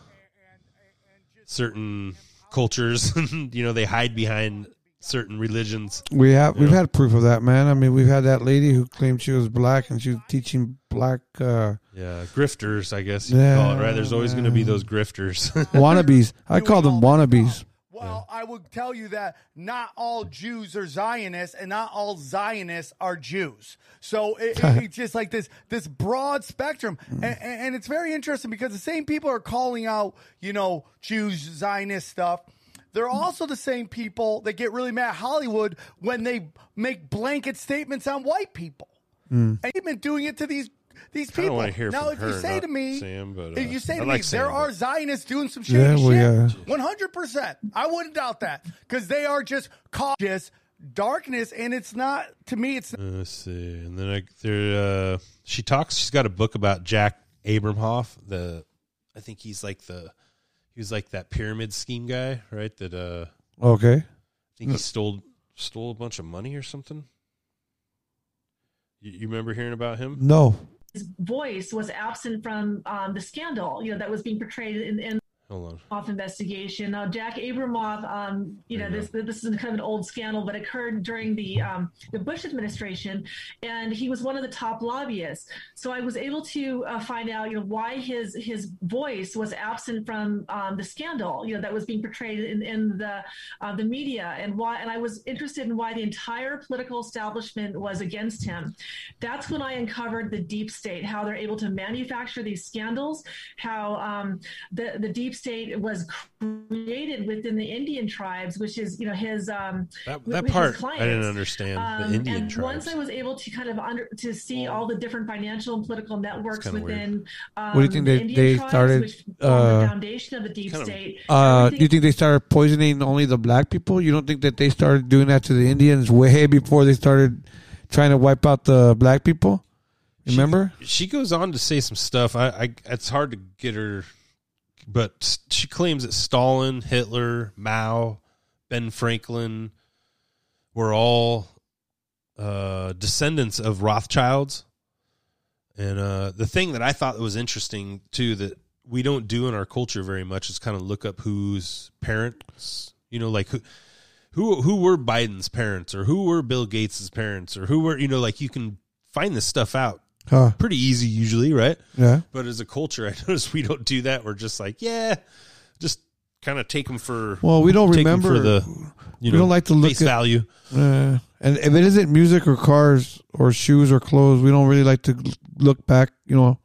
certain cultures. you know, they hide behind certain religions. We have we've Yeah. had proof of that, man. I mean, we've had that lady who claimed she was black and she was teaching black uh, Yeah, grifters, I guess you could call it. Yeah, Right? There's always going to be those grifters. wannabes. I call them wannabes. Well, I would tell you that not all Jews are Zionists, and not all Zionists are Jews. So it, it- it's just like this this broad spectrum, and, and and it's very interesting because the same people are calling out, you know, Jews Zionist stuff. They're also the same people that get really mad at Hollywood when they make blanket statements on white people. Mm. And you've been doing it to these these Kinda people. wanna hear now, from if you say to me, Sam, but, if uh, you say I to like me, Sam, there but- are Zionists doing some shady Yeah, well, yeah. shit, one hundred percent. I wouldn't doubt that because they are just cautious darkness, and it's not to me. It's Uh, Let's see, and then I, there, uh, she talks. She's got a book about Jack Abramoff. The I think he's like the he was like that pyramid scheme guy, right? That uh, Okay. I think he stole stole a bunch of money or something. You, you remember hearing about him? No. His voice was absent from um, the scandal, you know, that was being portrayed in, in Hold on. off investigation. Now, Jack Abramoff, um, you know, this this is kind of an old scandal, but occurred during the um, the Bush administration, and he was one of the top lobbyists. So I was able to uh, find out, you know, why his his voice was absent from um, the scandal, you know, that was being portrayed in, in the uh, the media, and why. And I was interested in why the entire political establishment was against him. That's when I uncovered the deep state, how they're able to manufacture these scandals, how um, the the deep state was created within the Indian tribes, which is you know his um, That, wh- that his part I didn't understand. Um, the Indian and tribes. once I was able to kind of under to see all the different financial and political networks within um, What do you think they- Indian they tribes, started, which form the uh, foundation of the deep state. Uh, do you think they started poisoning only the black people? You don't think that they started doing that to the Indians way before they started trying to wipe out the black people? Remember? she goes on to say some stuff. I, I it's hard to get her, but she claims that Stalin, Hitler, Mao, Ben Franklin were all uh, descendants of Rothschilds. And uh, the thing that I thought was interesting too that we don't do in our culture very much is kind of look up whose parents, you know, like who. Who who were Biden's parents, or who were Bill Gates's parents, or who were you know like you can find this stuff out Huh. pretty easy usually, right? Yeah. But as a culture, I notice we don't do that. We're just like, yeah, just kind of take them for. Well, we don't remember. for the. You we know, don't like to look face at value. Uh, and if it isn't music or cars or shoes or clothes, we don't really like to look back. You know,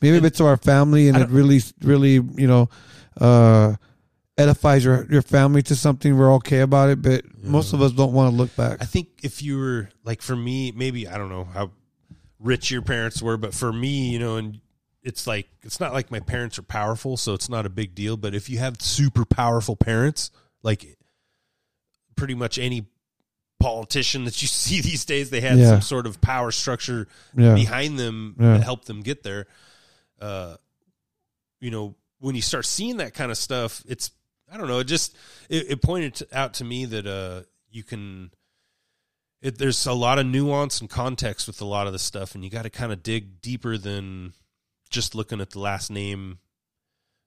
maybe if it's our family and it really, really, you know, uh, edifies your your family to something, we're okay about it. But most of us don't want to look back. I think if you were like for me, maybe I don't know how rich your parents were, but for me, you know, and it's like it's not like my parents are powerful, so it's not a big deal. But if you have super powerful parents, like pretty much any politician that you see these days, they had Yeah. some sort of power structure Yeah. behind them Yeah. that helped them get there. Uh, you know, when you start seeing that kind of stuff, it's I don't know. It just it, it pointed to, out to me that uh, you can. It, there's a lot of nuance and context with a lot of the stuff, and you got to kind of dig deeper than just looking at the last name,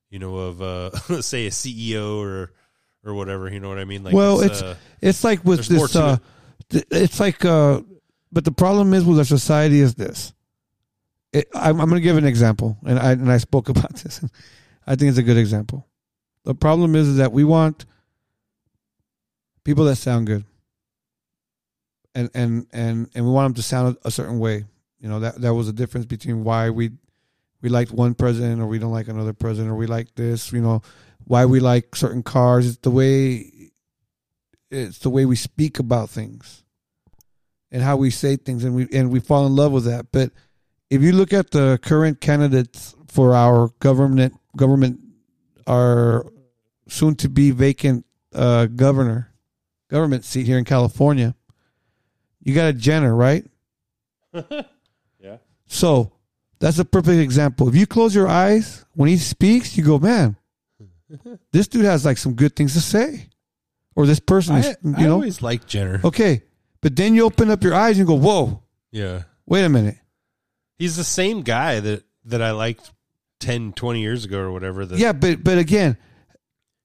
you know, of uh, say a CEO or or whatever. You know what I mean? Like, well, it's uh, it's like with this. Uh, it. it's like, uh, but the problem is with our society is this. It, I'm, I'm going to give an example, and I and I spoke about this. I think it's a good example. The problem is, is that we want people that sound good, and and and and we want them to sound a certain way. You know that that was the difference between why we we liked one president or we don't like another president or we like this. You know why we like certain cars. It's the way it's the way we speak about things and how we say things and we and we fall in love with that but if you look at the current candidates for our government government our soon to be vacant uh, governor government seat here in California you got a Jenner right yeah. so that's a perfect example if you close your eyes when he speaks you go man this dude has like some good things to say or this person is I, you I know always liked Jenner. Okay. But then you open up your eyes and go, whoa, Yeah. wait a minute. He's the same guy that that I liked 10, 20 years ago or whatever. That yeah, but but again,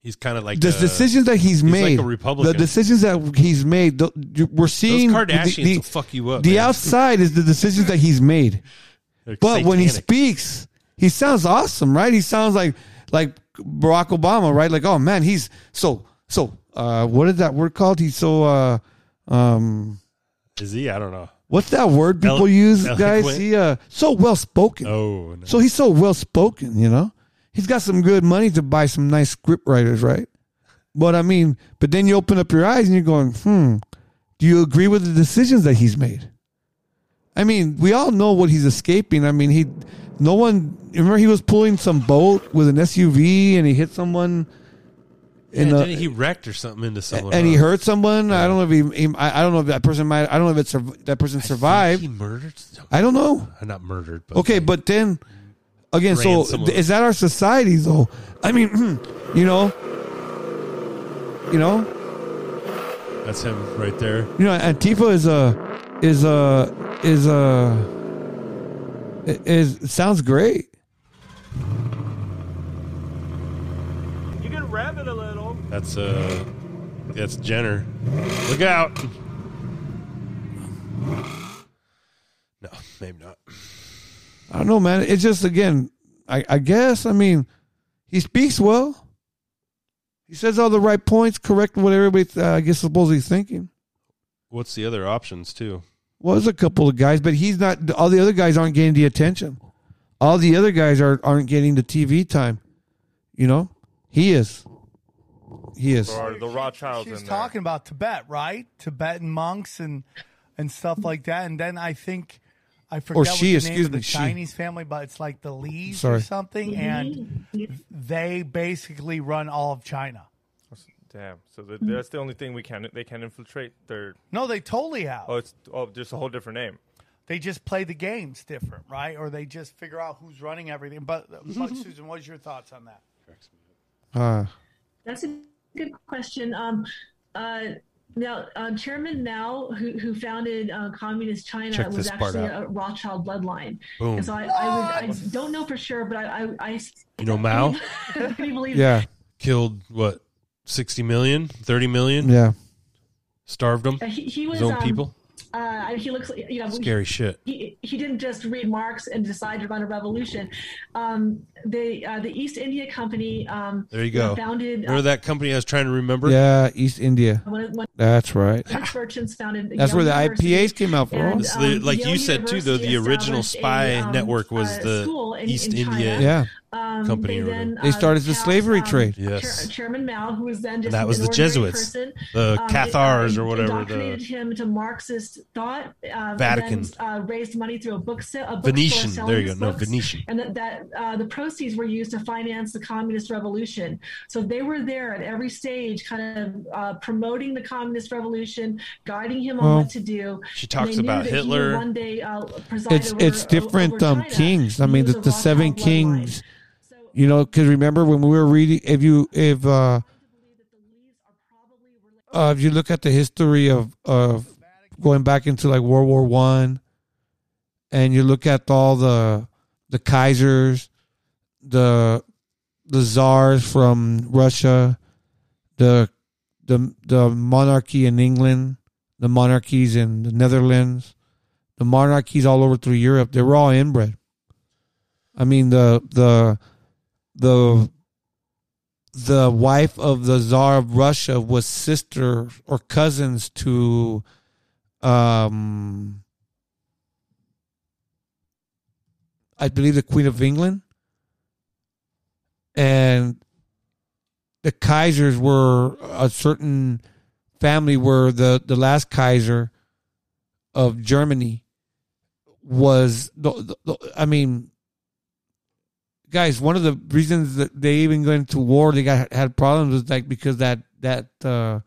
he's kind of like the a- decisions that he's, like made, a Republican. the decisions that he's made, the, we're seeing the- Kardashians the, will fuck you up, The man. outside is the decisions that he's made, They're but when he speaks, he sounds awesome, right? He sounds like like Barack Obama, right? Like, oh man, he's so so uh, what is that word called? He's so uh, um, Is he? I don't know. what's that word people Elo- use, guys? eloquent? He uh, so well spoken. Oh, no. So he's so well spoken, you know. He's got some good money to buy some nice script writers, right? But I mean, but then you open up your eyes and you're going, hmm, do you agree with the decisions that he's made? I mean, we all know what he's escaping. I mean, he, no one, remember he was pulling some boat with an SUV and he hit someone in yeah, he wrecked or something into someone? and he hurt someone. I don't know if he, he I I don't know if that person might, I don't know if it's that person survived. He murdered. I don't know. Not murdered, but Okay, but then again, so Ransom th- is that our society though? I mean, you know, you know, that's him right there. you know, Antifa is a is a is a is it sounds great. You can rev it a little. That's uh, that's Jenner. Look out! No, maybe not. I don't know, man. It's just again, I, I guess. I mean, he speaks well. He says all the right points, correct what everybody, uh, I guess, supposedly he's thinking. What's the other options too? was a couple of guys, but he's not. All the other guys aren't getting the attention. All the other guys are aren't getting the TV time. You know, he is. He is. Or the Rothschilds She's in there. talking about Tibet, right? Tibetan monks and and stuff like that. And then I think I forget what she, the excuse name of me, the she. Chinese family, but it's like the Lees Sorry. or something, and they basically run all of China. Damn. So th- that's the only thing we can they can infiltrate. Their No, they totally have. oh, it's oh, just a whole different name. They just play the games different, right? Or they just figure out who's running everything. But, but Susan, what's your thoughts on that? Uh, That's a good question. Um, uh, now, uh, Chairman Mao, who, who founded uh, Communist China, Check was actually out. a Rothschild bloodline. Boom. And so I, I, would, I don't know for sure, but I, I, I You know Mao? Can you believe Yeah. Killed what? 60 million? 30 million? Yeah. Starved them? Uh, he, he was His own um, people? Uh, he looks you know Scary shit. He, he didn't just read Marx and decide to run a revolution. Um, the uh, the East India Company. Um, There you go. Founded. Remember that company I was trying to remember? yeah, East India. When, when That's right. Merchants founded. That's Yale where the University, IPAs came out from. and, It's the- um, like Yale you said too, though, the original spy a, um, network was uh, the school in- East in India China. Yeah. Um, company They, or then, whatever. They started the slavery um, trade. Yes. Chair- Chairman Mao, who was then just And that was an the Jesuits, person, the um, Cathars uh, or whatever, the- indoctrinated him to Marxist thought. Uh, Vatican. And then, uh, raised money through a book sale. A Venetian. bookstore There you selling go. No, books, Venetian. And that, that uh, the proceeds were used to finance the communist revolution. So they were there at every stage, kind of uh, promoting the communist revolution, guiding him on what to do. She talks about that he Hitler. One day, uh, It's over- it's different over um kings. I mean, the, the seven kings. bloodline. You know, because remember when we were reading, if you if uh, uh if you look at the history of of going back into like World War One, and you look at all the the Kaisers, the the czars from Russia, the the the monarchy in England, the monarchies in the Netherlands, the monarchies all over through Europe, they were all inbred. I mean the the the the wife of the Tsar of Russia was sister or cousins to um I believe the Queen of England. And the Kaisers were a certain family where the, the last Kaiser of Germany was the, the, the- I mean guys one of the reasons that they even went to war they got had problems was like because that that uh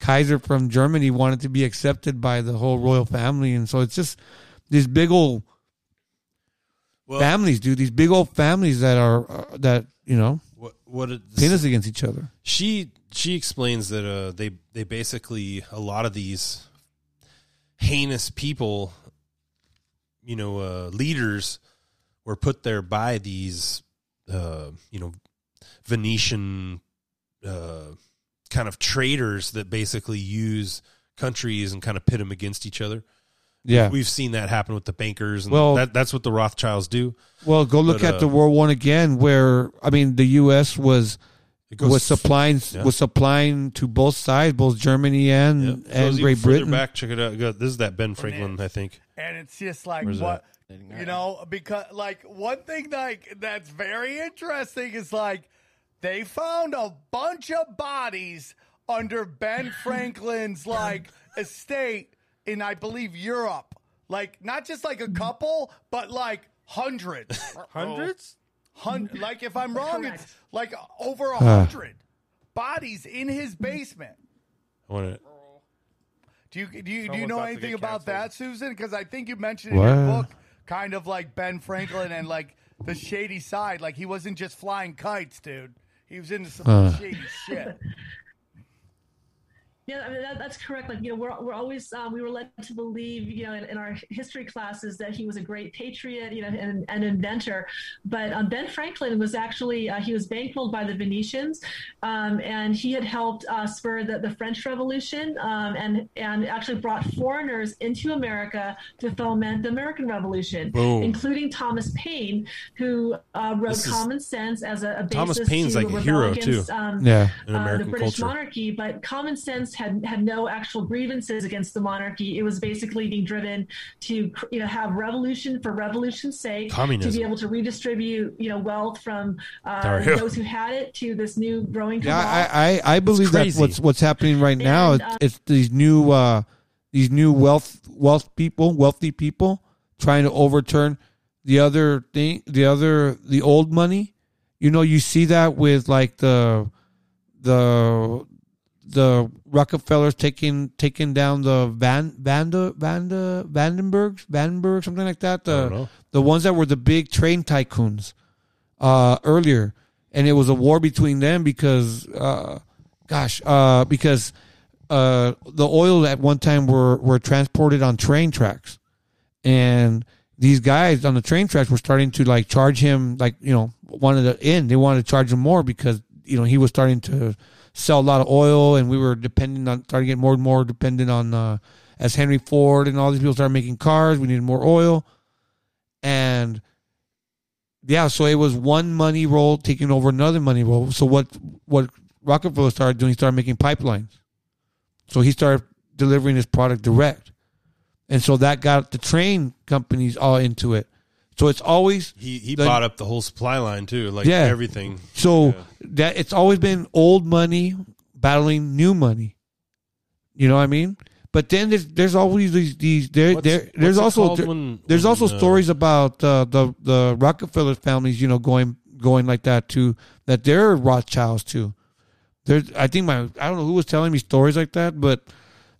Kaiser from Germany wanted to be accepted by the whole royal family. And so it's just these big old Well- families dude these big old families that are uh, that you know What what pin us against each other. She she explains that uh, they they basically a lot of these heinous people, you know, uh, leaders were put there by these, uh, you know, Venetian uh, kind of traders that basically use countries and kind of pit them against each other. Yeah. we've seen that happen with the bankers, and Well- that, that's what the Rothschilds do. Well, go look But, at uh, the World War One again, where I mean, the U.S. was goes- was supplying Yeah. was supplying to both sides, both Germany and Yep. Goes and even Great further Britain. Back, check it out. Go- This is that Ben Franklin, I think. And it's just like Where's what you know because like one thing like that's very interesting is like they found a bunch of bodies under Ben Franklin's like estate in I believe Europe. Like not just like a mm. couple but like hundreds. Hundreds? Hun- mm. like if I'm wrong it's like over a ah. hundred bodies in his basement. I want to. Do you do you, do you know about anything about that, Susan? Because I think you mentioned in your What? book kind of like Ben Franklin and like the shady side. Like he wasn't just flying kites, dude. He was into some Huh. shady shit. Yeah, I mean, that, that's correct. Like, you know, we're, we're always, um, we were led to believe, you know, in, in our history classes that he was a great patriot, you know, and an inventor. But um, Ben Franklin was actually, uh, he was bankrolled by the Venetians, um, and he had helped uh, spur the, the French Revolution um, and, and actually brought foreigners into America to foment the American Revolution, Boom. including Thomas Paine, who uh, wrote This is- Common Sense as a, a basis Thomas Paine's to like a hero, against, too. Um, Yeah. In uh, American the British culture. monarchy, but common sense had had no actual grievances against the monarchy. It was basically being driven to you know have revolution for revolution's sake, Communism. to be able to redistribute you know wealth from uh, those who had it to this new growing Yeah. I, I, I believe that's what's what's happening right now. It's, uh, it's these new uh, these new wealth wealth people, wealthy people, trying to overturn the other thing, the other the old money. You know, you see that with like the the the Rockefellers taking taking down the Van Vanda Vanda Vandenbergs Vandenberg something like that. The the ones that were the big train tycoons uh, earlier, and it was a war between them because, uh, gosh, uh, because uh, the oil at one time were were transported on train tracks, and these guys on the train tracks were starting to like charge him like you know wanted to end. They wanted to charge him more because you know he was starting to sell a lot of oil, and we were dependent on starting to get more and more dependent on uh, as Henry Ford and all these people started making cars. We needed more oil, and yeah, so it was one money roll taking over another money roll. So what what Rockefeller started doing, he started making pipelines. So he started delivering his product direct. And so that got the train companies all into it. So it's always He he bought up the whole supply line too, like Yeah. everything. So Yeah. that it's always been old money battling new money. You know what I mean? But then there's there's always these these there What's- there there's what's also there- when- there's when, also uh, stories about uh, the the Rockefeller families, you know, going going like that too. That they're Rothschilds too. There's I think my I don't know who was telling me stories like that, but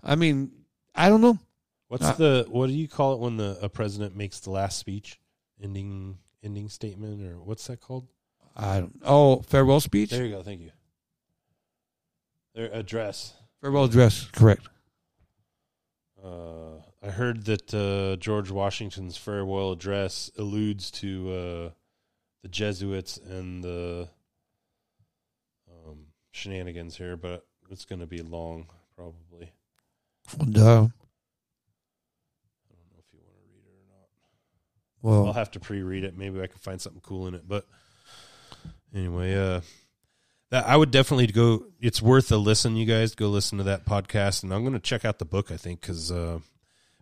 I mean I don't know. What's Uh, the what do you call it when the a president makes the last speech, ending ending statement, or what's that called? I don't. Oh, farewell speech. There you go. Thank you. Their address. Farewell address. Correct. Uh, I heard that uh, George Washington's farewell address alludes to uh, the Jesuits and the um, shenanigans here, but it's going to be long, probably. Duh. Well, I'll have to pre-read it. Maybe I can find something cool in it. But anyway, uh, that I would definitely go. It's worth a listen. You guys go listen to that podcast, and I'm going to check out the book. I think because uh,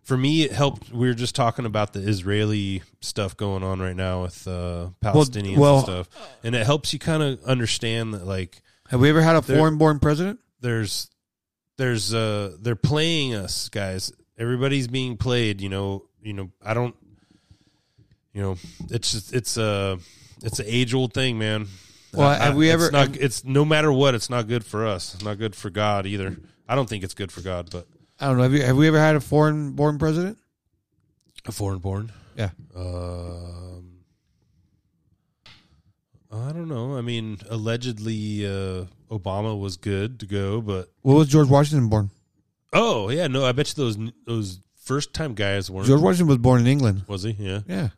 for me, it helped. We were just talking about the Israeli stuff going on right now with uh, Palestinians well- and stuff, and it helps you kind of understand that. Like, Have we ever had a foreign-born president? There's, there's, uh, they're playing us, guys. Everybody's being played. You know, you know. I don't you know, it's just it's a it's an age old thing, man. Well, I- have we it's ever- Not, have- it's no matter what, it's not good for us. It's not good for God either. I don't think it's good for God, but I don't know. Have you have we ever had a foreign-born president? a foreign born. Yeah. Um, I don't know. I mean, allegedly, uh, Obama was good to go, but What was George Washington born? oh yeah, no, I bet you those those first time guys weren't. George Washington was born in England. was he? Yeah, Yeah.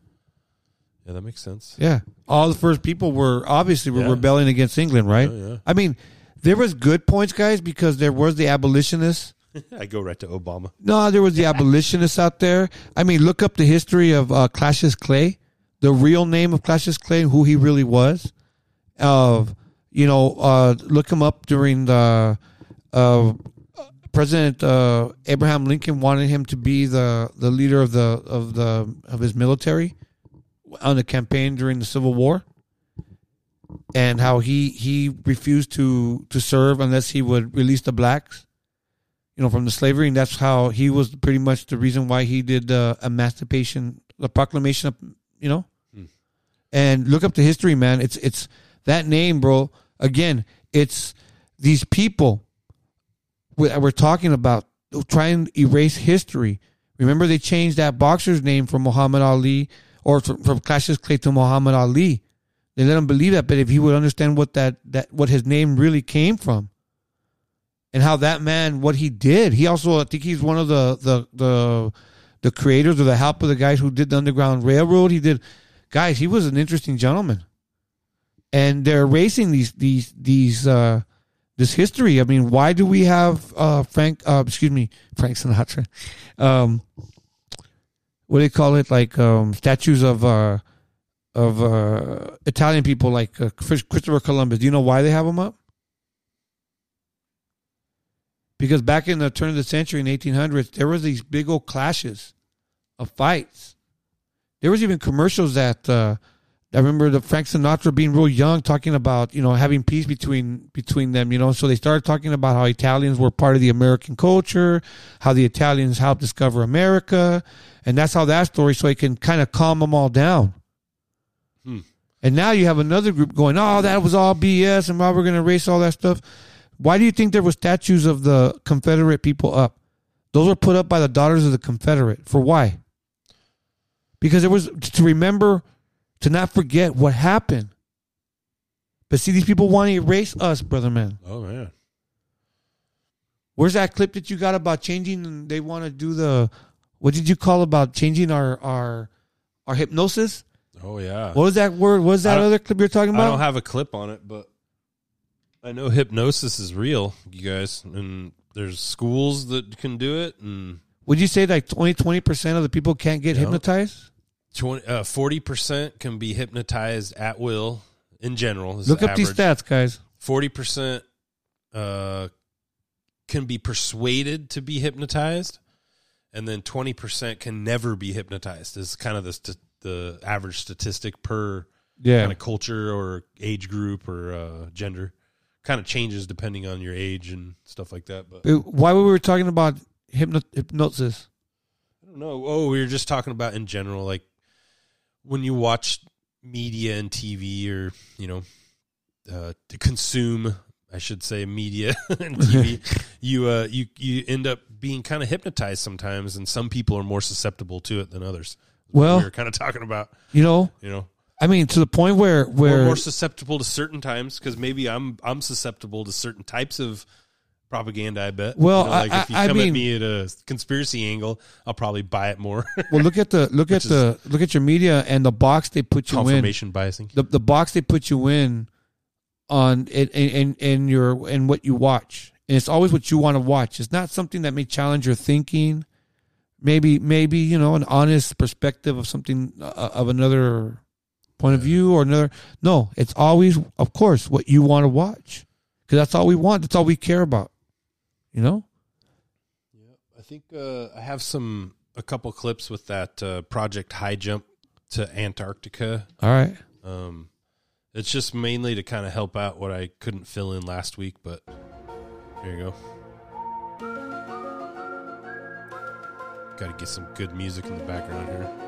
Yeah, that makes sense. Yeah. All the first people were obviously were Yeah. rebelling against England, right? Yeah, yeah. I mean, there was good points, guys, because there was the abolitionists. I go right to Obama. No, there was the abolitionists out there. I mean, look up the history of uh, Cassius Clay, the real name of Cassius Clay, who he really was. Of You know, uh, look him up during the uh, President uh, Abraham Lincoln wanted him to be the, the leader of the of the of his military on the campaign during the Civil War, and how he he refused to to serve unless he would release the blacks, you know, from the slavery, and that's how he was pretty much the reason why he did the emancipation, the proclamation of, you know, hmm. and look up the history, man. It's it's that name, bro. Again, it's these people we- we're talking about trying to erase history. Remember, they changed that boxer's name from Muhammad Ali or from, from Cassius Clay to Muhammad Ali. They let him believe that, but if he would understand what that, that what his name really came from, and how that man what he did, he also I think he's one of the the the the creators or the help of the guys who did the Underground Railroad. He did, guys. He was an interesting gentleman, and they're erasing these these these uh this history. I mean, why do we have uh Frank? Uh, excuse me, Frank Sinatra. Um, what do they call it? Like um, statues of uh, of uh, Italian people, like uh, Christopher Columbus. Do you know why they have them up? Because back in the turn of the century in 1800s, there was these big old clashes of fights. There was even commercials that uh, I remember the Frank Sinatra being real young, talking about you know having peace between between them. You know, so they started talking about how Italians were part of the American culture, how the Italians helped discover America, and that's how that story. So it can kind of calm them all down. Hmm. And now you have another group going, "Oh, that was all BS," and why we're going to erase all that stuff. Why do you think there were statues of the Confederate people up? Those were put up by the daughters of the Confederate. For why? Because it was to remember, to not forget what happened. But see, these people want to erase us, brother man. Oh man. Where's that clip that you got about changing? And they want to do the, what did you call about changing our our our hypnosis? Oh yeah. What was that word? What was that other clip you're talking about? I don't have a clip on it, but I know hypnosis is real, you guys, and there's schools that can do it, and Would you say like only twenty percent of the people can't get hypnotized? Uh, forty percent can be hypnotized at will in general. Look the up these stats, guys. Forty percent uh, can be persuaded to be hypnotized, and then twenty percent can never be hypnotized. Is kind of the st- the average statistic per Yeah. kind of culture or age group or uh, gender. Kind of changes depending on your age and stuff like that. But Why were we talking about hypno- hypnosis? I don't know. Oh, we were just talking about in general, like when you watch media and TV, or you know, uh, to consume, I should say, media and TV. you uh, you you end up being kind of hypnotized sometimes, and some people are more susceptible to it than others. Well, we were kind of talking about, You know, you know, I mean, to the point where where more susceptible to certain times because maybe I'm I'm susceptible to certain types of propaganda. I bet. Well, You know, like I- if you I- come mean- at me at a conspiracy angle, I'll probably buy it more. well, look at the look at the look at your media and the box they put you in. confirmation biasing. The the box they put you in on in in, in your in what you watch, and it's always what you want to watch. It's not something that may challenge your thinking. Maybe maybe you know an honest perspective of something uh, of another point of view or another. No, it's always of course what you want to watch because that's all we want. That's all we care about. You know. Yeah, I think uh, I have some a couple clips with that uh, Project High Jump to Antarctica. All right. Um, it's just mainly to kind of help out what I couldn't fill in last week, but here you go. Got to get some good music in the background here.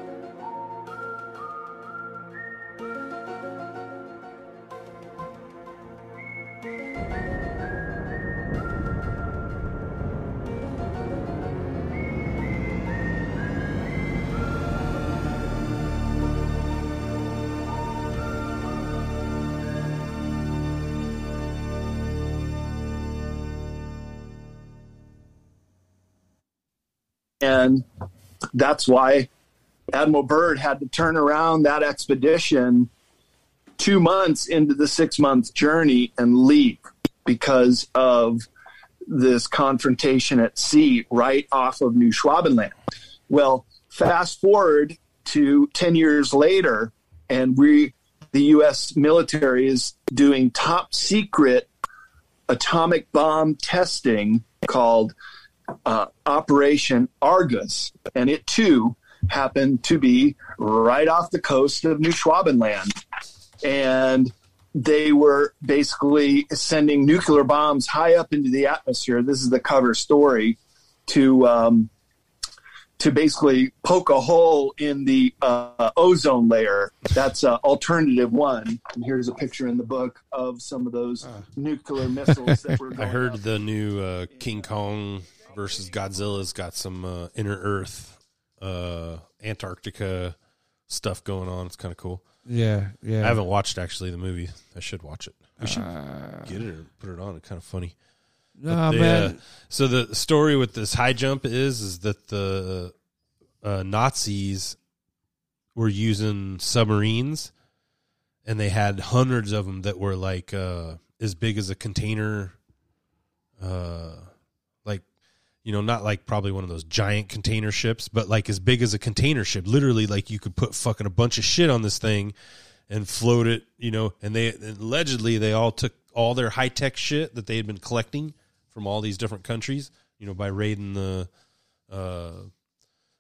And that's why Admiral Byrd had to turn around that expedition two months into the six month journey and leave because of this confrontation at sea right off of New Schwabenland. Well, fast forward to 10 years later, and we the U.S. military is doing top secret atomic bomb testing called uh, Operation Argus, and it too happened to be right off the coast of New Schwabenland, and they were basically sending nuclear bombs high up into the atmosphere. This is the cover story to um, to basically poke a hole in the uh, ozone layer. That's uh, alternative one. And here's a picture in the book of some of those nuclear missiles that were. I Going heard the new uh, King Kong versus Godzilla's got some uh, inner Earth, uh, Antarctica stuff going on. It's kind of cool. Yeah, yeah. I haven't watched actually the movie. I should watch it. We should Uh, get it or put it on. It's kind of funny. Nah, they, man. uh, so the story with this high jump is is that the uh, Nazis were using submarines, and they had hundreds of them that were like uh, as big as a container, uh, like you know, not like probably one of those giant container ships, but like as big as a container ship. Literally, like you could put fucking a bunch of shit on this thing and float it, you know. And they allegedly they all took all their high tech shit that they had been collecting from all these different countries, you know, by raiding the. Uh,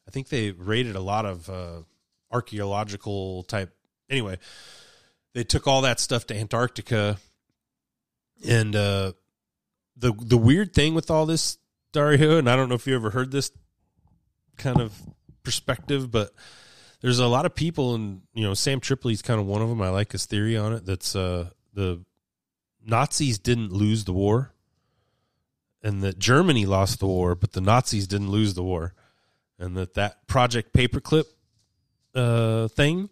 I think they raided a lot of uh, archaeological type. Anyway, they took all that stuff to Antarctica, and uh, the the weird thing with all this Dario, and I don't know if you ever heard this kind of perspective, but there's a lot of people, and you know, Sam Tripoli's kind of one of them. I like his theory on it. That's uh, the Nazis didn't lose the war, and that Germany lost the war, but the Nazis didn't lose the war, and that that Project Paperclip uh, thing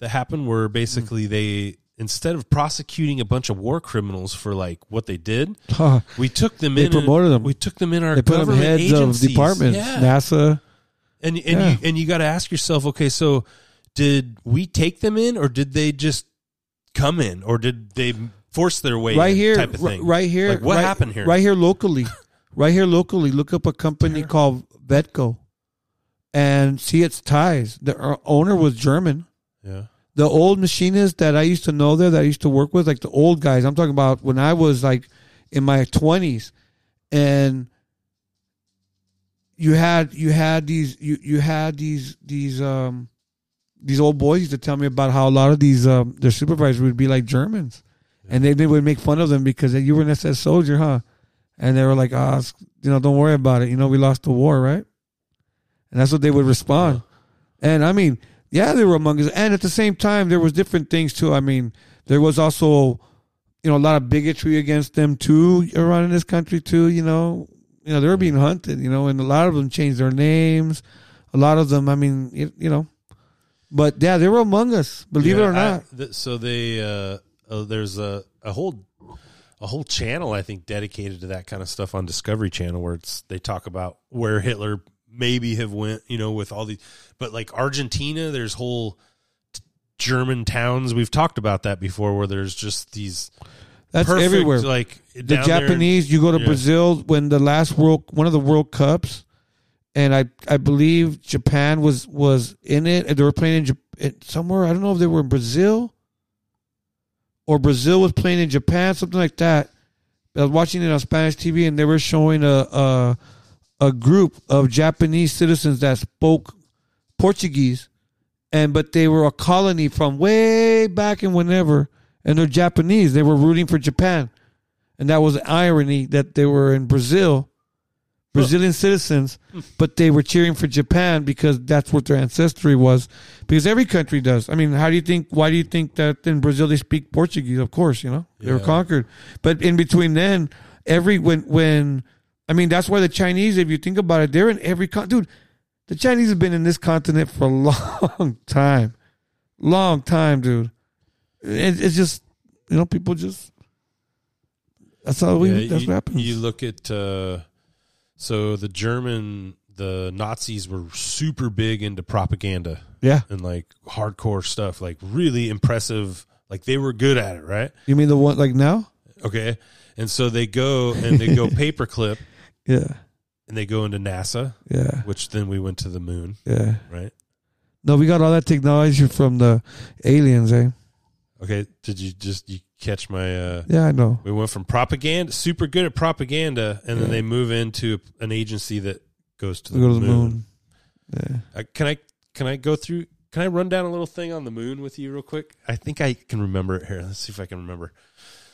that happened, where basically they instead of prosecuting a bunch of war criminals for like what they did, Huh. we took them They in. promoted them. We took them in our They put them heads agencies. of departments, Yeah. NASA. And and Yeah. you and you got to ask yourself, okay, so did we take them in, or did they just come in, or did they force their way right in here, type of thing? right here. Like, what right- happened here? Right here locally, right here locally. Look up a company called Vetco, and see its ties. The uh, owner was German. Yeah. The old machinists that I used to know there, that I used to work with, like the old guys. I'm talking about when I was like in my 20s, and you had you had these you you had these these um these old boys used to tell me about how a lot of these um their supervisors would be like Germans, and they, they would make fun of them because you were an SS soldier, huh? And they were like, ah, it's- you know, don't worry about it. You know, we lost the war, right? And that's what they would respond. And I mean, yeah, they were among us. And at the same time, there was different things too. I mean, there was also, you know, a lot of bigotry against them too around in this country too. You know, you know, they were being hunted. You know, and a lot of them changed their names. A lot of them, I mean, you, you know, but yeah, they were among us. Believe it Yeah, or I- not. th- so they uh, uh, there's a a whole a whole channel I think dedicated to that kind of stuff on Discovery Channel where it's they talk about where Hitler maybe have went, you know, with all these but like Argentina, there's whole t- German towns. We've talked about that before where there's just these That's perfect, everywhere. Like the down there Japanese, you go to Yeah. Brazil when the last world, one of the World Cups, and I I believe Japan was was in it. and They were playing in Jap- it- somewhere. I don't know if they were in Brazil or Brazil was playing in Japan, something like that. I was watching it on Spanish TV, and they were showing a a, a group of Japanese citizens that spoke Portuguese, and but they were a colony from way back in whenever, and they're Japanese. They were rooting for Japan, and that was irony that they were in Brazil, Brazilian citizens, but they were cheering for Japan because that's what their ancestry was. Because every country does. I mean, how do you think? Why do you think that in Brazil they speak Portuguese? Of course, you know they were Yeah. conquered. But in between then, every when when I mean that's why the Chinese, if you think about it, they're in every con- dude. The Chinese have been in this continent for a long time, long time, dude. It, it's just you know people just that's how we Yeah, that's you, what happens. You look at uh, so the German, the Nazis were super big into propaganda, Yeah. and like hardcore stuff, like really impressive. Like they were good at it, right? You mean the one like now? Okay, and so they go and they go paperclip, Yeah. and they go into NASA, Yeah. which then we went to the moon, Yeah. right? No, we got all that technology from the aliens, eh? Okay, did you just you catch my? uh Yeah, I know. We went from propaganda, super good at propaganda, and then they move into an agency that goes to the, Go to the moon. moon. Yeah. Uh, can I can I go through? Can I run down a little thing on the moon with you real quick? I think I can remember it here. Let's see if I can remember.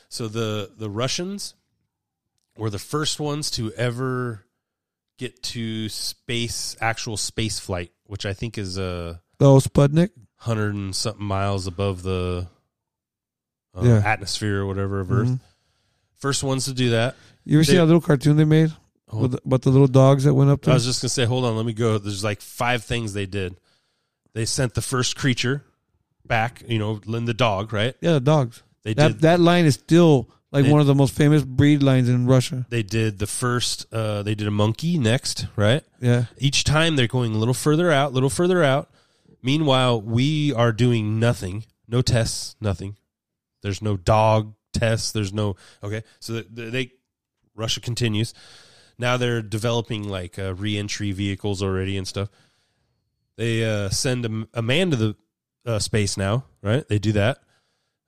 So the the Russians were the first ones to ever get to space, actual space flight, which I think is a Oh, Sputnik. hundred and something miles above the uh, Yeah. atmosphere or whatever of Earth. Mhm. First ones to do that. You ever They- see that little cartoon they made with about the little dogs that went up I was just gonna say, hold on, let me go. There's like five things they did. They sent the first creature back, you know, Lynn the dog, right? yeah, the dogs. They that did. that line is still like They- one of the most famous breed lines in Russia. They did the first. Uh, they did a monkey next, right? Yeah. Each time they're going a little further out, a little further out. Meanwhile, we are doing nothing. No tests, nothing. There's no dog tests. There's no okay. So they, they Russia continues. Now they're developing like uh, reentry vehicles already and stuff. They uh, send a, a man to the uh, space now, right? They do that.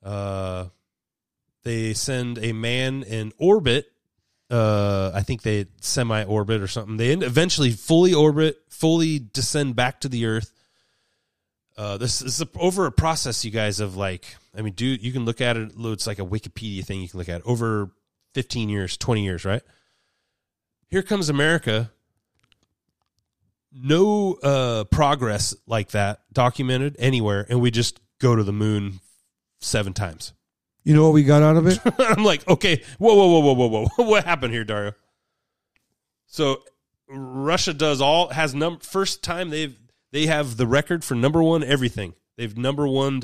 Uh, they send a man in orbit. Uh, I think they semi orbit or something. They eventually fully orbit, fully descend back to the Earth. Uh, this is a, over a process, you guys, of like, I mean, dude, you can look at it. It's like a Wikipedia thing. You can look at over fifteen years, twenty years, right? Here comes America. No uh, progress like that documented anywhere, and we just go to the moon seven times. You know what we got out of it? I'm like, okay, whoa, whoa, whoa, whoa, whoa, whoa, what happened here, Dario? So Russia does all has num first time they've they have the record for number one everything. They've number one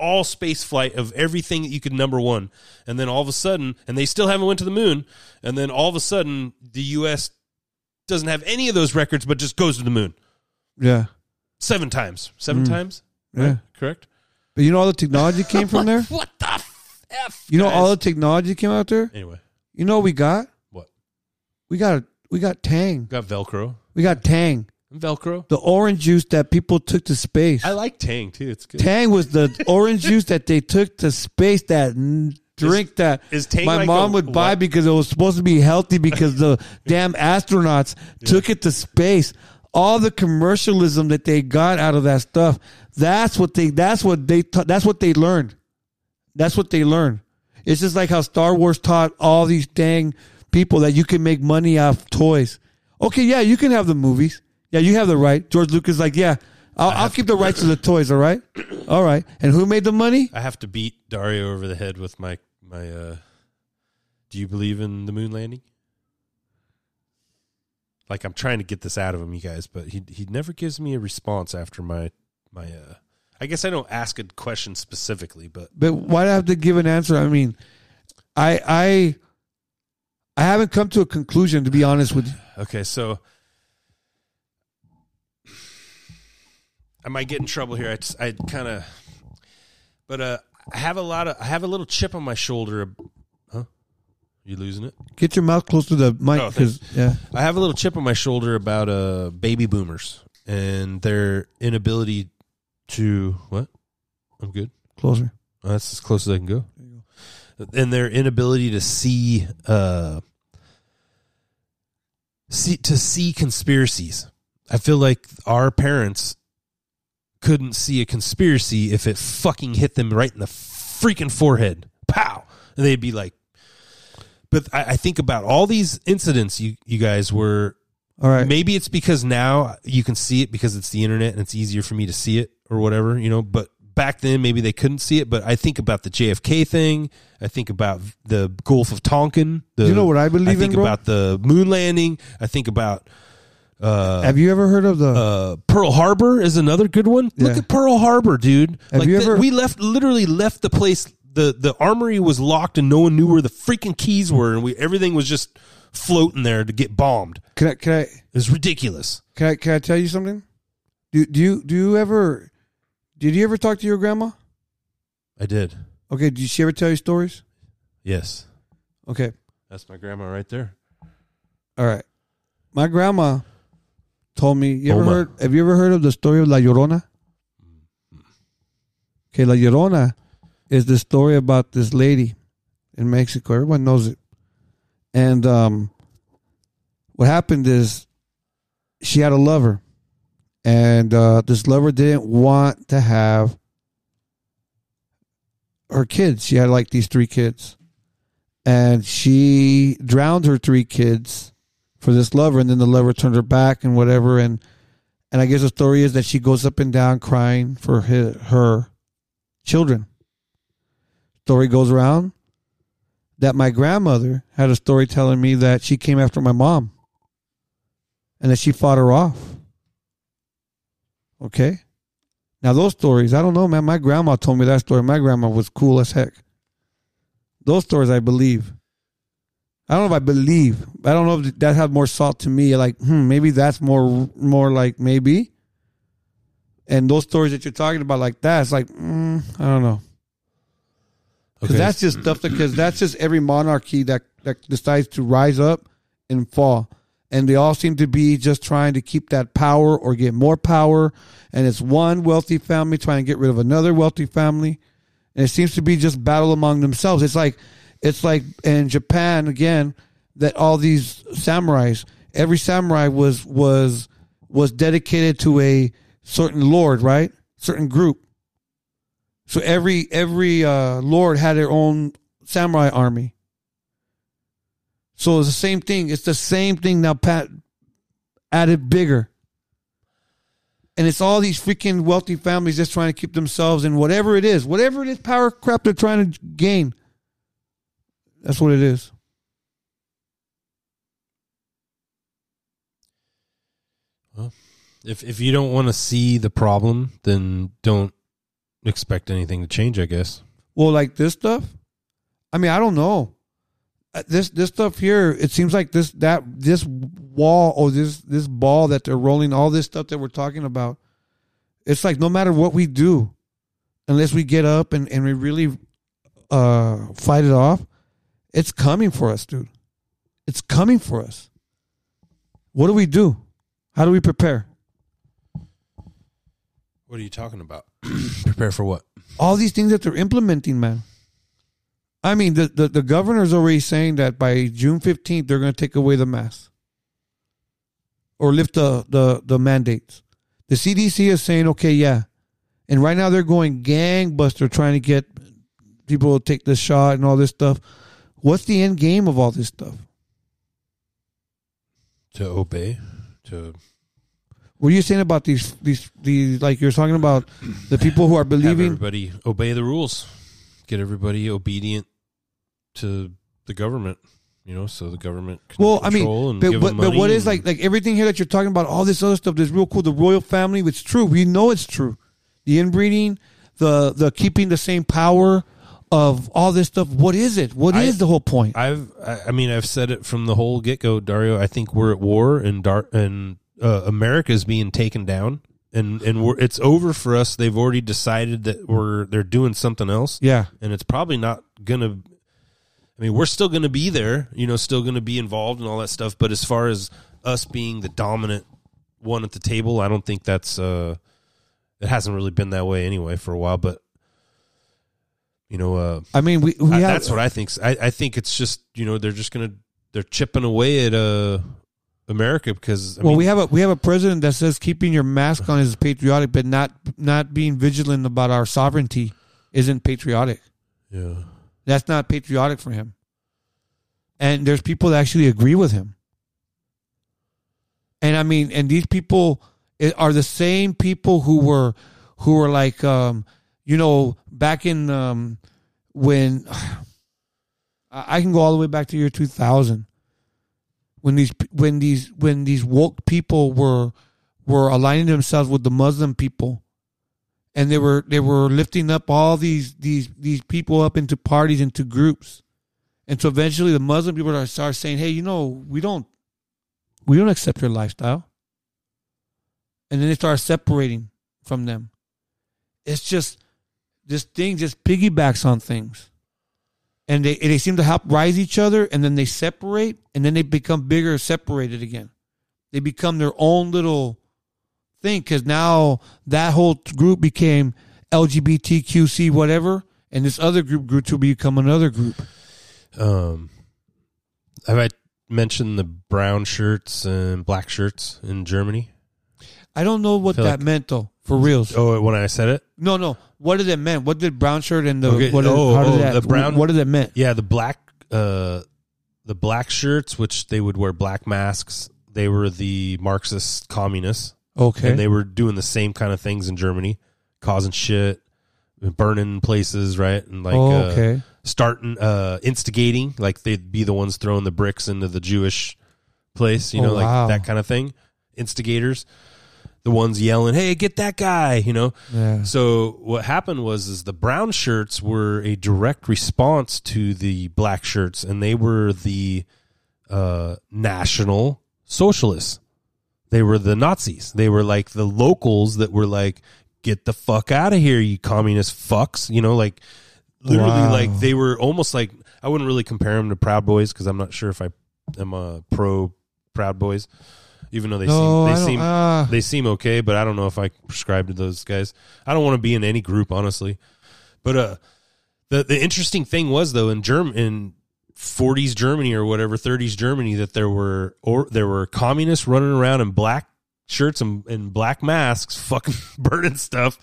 all space flight of everything that you could number one, and then all of a sudden, and they still haven't went to the moon, and then all of a sudden, the U.S. doesn't have any of those records, but just goes to the moon yeah. seven times, seven Mm. times, Yeah. right? correct. But you know all the technology came from there? What f? You know all the guys? technology came out there? Anyway, You know what we got? What? We got we got Tang. got Velcro, We got Tang. Velcro. The orange juice that people took to space. I like Tang too. It's good. Tang was the orange juice that they took to space. That n- drink that is Tang my like mom a- would buy what? because it was supposed to be healthy because the damn astronauts took it to space. All the commercialism that they got out of that stuff. That's what they. That's what they. ta- That's what they learned. That's what they learned. It's just like how Star Wars taught all these dang people that you can make money off toys. Okay, yeah, you can have the movies. Yeah, you have the right. George Lucas, like, yeah, I'll, I'll keep the rights to the toys. All right, all right. And who made the money? I have to beat Dario over the head with my my. uh Do you believe in the moon landing? Like I'm trying to get this out of him, you guys, but he he never gives me a response after my my. uh I guess I don't ask a question specifically, but But why do I have to give an answer? I mean, I I I haven't come to a conclusion to be honest with you. Okay, so I might get in trouble here. I I kind of, but uh, I have a lot of, I have a little chip on my shoulder. Huh? You losing it? Get your mouth close to the mic Oh, because thanks. yeah, I have a little chip on my shoulder about uh baby boomers and their inability to what? I'm good. closer. Oh, that's as close as I can go. And their inability to see uh see to see conspiracies. I feel like our parents couldn't see a conspiracy if it fucking hit them right in the freaking forehead. Pow. And they'd be like but I, I think about all these incidents you you guys were All right. Maybe it's because now you can see it because it's the internet and it's easier for me to see it or whatever, you know, but back then maybe they couldn't see it, but I think about the JFK thing, I think about the Gulf of Tonkin, the You know what I believe I in, think bro? about the moon landing, I think about uh have you ever heard of the uh, Pearl Harbor is another good one. Look at Pearl Harbor, dude. Have like you ever- we left literally left the place. the The armory was locked and no one knew where the freaking keys were, and we everything was just floating there to get bombed. Can I can I It's ridiculous. can I can I tell you something? Do do you do you ever did you ever talk to your grandma? I did. Okay, did she ever tell you stories? Yes, Okay. that's my grandma right there. All right. My grandma told me. You ever Oma. heard? Have you ever heard of the story of La Llorona? Okay, La Llorona is the story about this lady in Mexico. Everyone knows it. And um, what happened is she had a lover, and uh, this lover didn't want to have her kids. She had like these three kids, and she drowned her three kids for this lover, and then the lover turned her back and whatever. And and I guess the story is that she goes up and down crying for her, her children. Story goes around that my grandmother had a story telling me that she came after my mom and that she fought her off. Okay? Now, those stories, I don't know, man. My grandma told me that story. My grandma was cool as heck. Those stories, I believe. I don't know if I believe. I don't know if that had more salt to me. Like, hmm, maybe that's more, more like maybe. And those stories that you're talking about, like that, it's like, mm, I don't know. Because Okay. that's just stuff that, because that's just every monarchy that, that decides to rise up and fall. And they all seem to be just trying to keep that power or get more power. And it's one wealthy family trying to get rid of another wealthy family. And it seems to be just battle among themselves. It's like, it's like in Japan again that all these samurais, every samurai was was was dedicated to a certain lord, right? Certain group. So every every uh, lord had their own samurai army. So it's the same thing. It's the same thing now. Pat added bigger, and it's all these freaking wealthy families just trying to keep themselves in whatever it is, whatever it is, power crap they're trying to gain. That's what it is. Well, if if you don't want to see the problem, then don't expect anything to change. I guess. Well, like this stuff. I mean, I don't know. Uh, This this stuff here, it seems like this that this wall or this this ball that they're rolling, all this stuff that we're talking about. It's like no matter what we do, unless we get up and and we really uh fight it off, it's coming for us, dude. It's coming for us. What do we do? How do we prepare? What are you talking about? Prepare for what? all these things that they're implementing, man. I mean, the, the, the governor's already saying that by June 15th, they're going to take away the mask or lift the, the, the mandates. The CDC is saying, okay, yeah. And right now they're going gangbuster trying to get people to take the shot and all this stuff. What's the end game of all this stuff? To obey. To What are you saying about these, these, these, like you're talking about the people who are have believing? everybody obey the rules. Get everybody obedient to the government. You know, so the government can Well, I mean, and but, give but, but what is like like everything here that you're talking about, all this other stuff that's real cool. The royal family, it's true. We know it's true. The inbreeding, the the keeping the same power of all this stuff. What is it? What is I- the whole point? I've, I I mean, I've said it from the whole get go, Dario. I think we're at war, and Dar- and uh, America is being taken down, and and we're, it's over for us. They've already decided that we're they're doing something else. Yeah. and it's probably not gonna. I mean, we're still gonna be there, you know, still gonna be involved and all that stuff. But as far as us being the dominant one at the table, I don't think that's. uh It hasn't really been that way anyway for a while, but. You know, uh, I mean, we, we I- have- that's what I think. I, I think it's just you know they're just gonna they're chipping away at uh America because I well, mean, we have a we have a president that says keeping your mask on is patriotic, but not not being vigilant about our sovereignty isn't patriotic. Yeah. That's not patriotic for him. And there's people that actually agree with him. And I mean, and these people are the same people who were who were like um you know back in um when I can go all the way back to year 2000 when these when these when these woke people were were aligning themselves with the Muslim people and they were they were lifting up all these these these people up into parties into groups. And so eventually the muslim people start saying hey you know we don't we don't accept your lifestyle. And then they start separating from them. It's just this thing just piggybacks on things. And they they seem to help rise each other and then they separate and then they become bigger separated again. They become their own little thing because now that whole group became LGBTQC whatever, and this other group grew to become another group. Um, have I mentioned the brown shirts and black shirts in Germany? I don't know what that like- meant though. For reals. Oh, when I said it, No, no. What did it mean? What did brown shirt and the Okay, what did, oh, how did oh, that the brown- what did it mean? Yeah, the black uh the black shirts, which they would wear black masks, they were the Marxist communists. Okay. And they were doing the same kind of things in Germany, causing shit, burning places, right? And like Oh, uh, starting uh instigating, like they'd be the ones throwing the bricks into the Jewish place, you Oh, know, like wow. that kind of thing. Instigators. The ones yelling, "Hey, get that guy!" You know. Yeah. So what happened was, is the brown shirts were a direct response to the black shirts, and they were the uh, national socialists. They were the Nazis. They were like the locals that were like, "Get the fuck out of here, you communist fucks!" You know, like literally, Wow. like they were almost like I wouldn't really compare them to Proud Boys because I'm not sure if I am a pro Proud Boys, even though they No, seem they seem ah. they seem okay, but I don't know if I prescribe to those guys. I don't want to be in any group, honestly. But uh, the the interesting thing was though in Germ in 40s Germany or whatever 30s Germany that there were or there were communists running around in black shirts and, and black masks, fucking burning stuff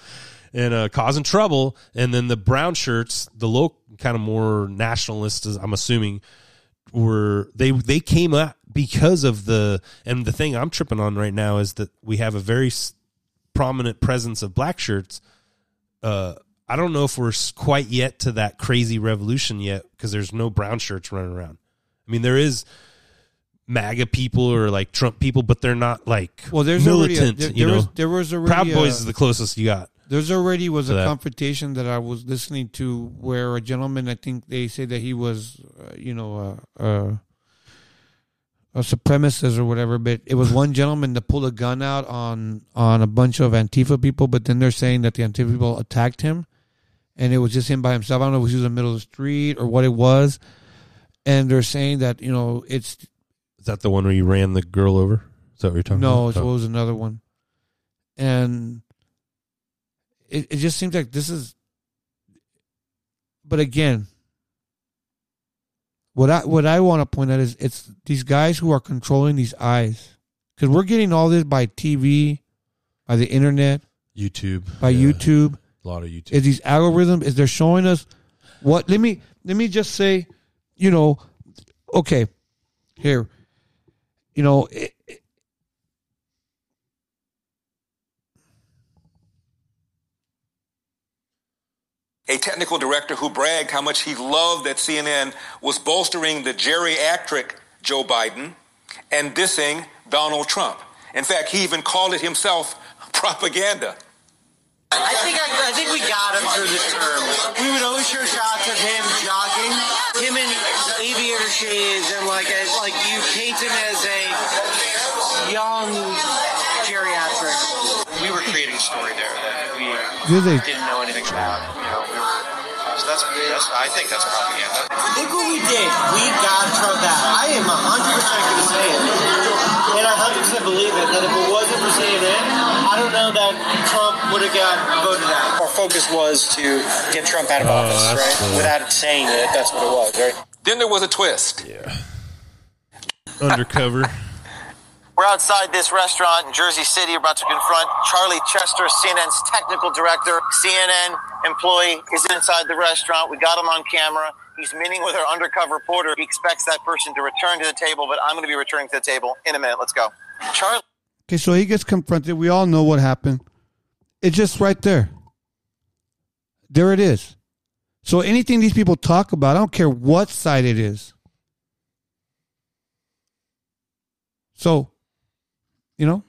and uh, causing trouble, and then the brown shirts, the low kind of more nationalists, I'm assuming, were they they came up because of the and the thing I'm tripping on right now is that we have a very prominent presence of black shirts. Uh, I don't know if we're quite yet to that crazy revolution yet because there's no brown shirts running around. I mean, there is MAGA people or like Trump people, but they're not like Well, there's already a- militant. there- you there know, was- there was already Proud Boys a- is the closest you got. There's already was a that. confrontation that I was listening to where a gentleman, I think they say that he was, uh, you know, uh, uh, a supremacist or whatever. But it was one gentleman that pulled a gun out on on a bunch of Antifa people. But then they're saying that the Antifa people attacked him, and it was just him by himself. I don't know if he was in the middle of the street or what it was. And they're saying that you know it's Is that the one where you ran the girl over? Is that what you're talking about? no, about? it oh. was another one, and it it just seems like this is. But again, what I what I want to point out is it's these guys who are controlling these eyes, because we're getting all this by TV, by the internet, YouTube, by yeah. YouTube, A lot of YouTube. Is these algorithms? Is they're showing us what? Let me let me just say, you know, okay, here, you know, it, a technical director who bragged how much he loved that CNN was bolstering the geriatric Joe Biden and dissing Donald Trump. In fact, he even called it himself propaganda. I think I, I think we got him through the term. We would always show shots of him jogging, him in aviator shades, and like a, like you paint him as a young geriatric. We were creating a story there that we Do they- didn't know anything about. You know, we were, so that's, that's I think that's propaganda. Look what we did. We got Trump out. I am 100% going to say it. And I 100% believe it, that if it wasn't for CNN, I don't know that Trump would have got voted out. Our focus was to get Trump out of Oh, office, that's right? cool. Without saying it, that's what it was, right? Then there was a twist. Yeah. Undercover. We're outside this restaurant in Jersey City. We're about to confront Charlie Chester, CNN's technical director. CNN employee is inside the restaurant. We got him on camera. He's meeting with our undercover reporter. He expects that person to return to the table, but I'm going to be returning to the table in a minute. Let's go. Charlie. okay, so he gets confronted. We all know what happened. It's just right there. There it is. So anything these people talk about, I don't care what side it is. So, you know,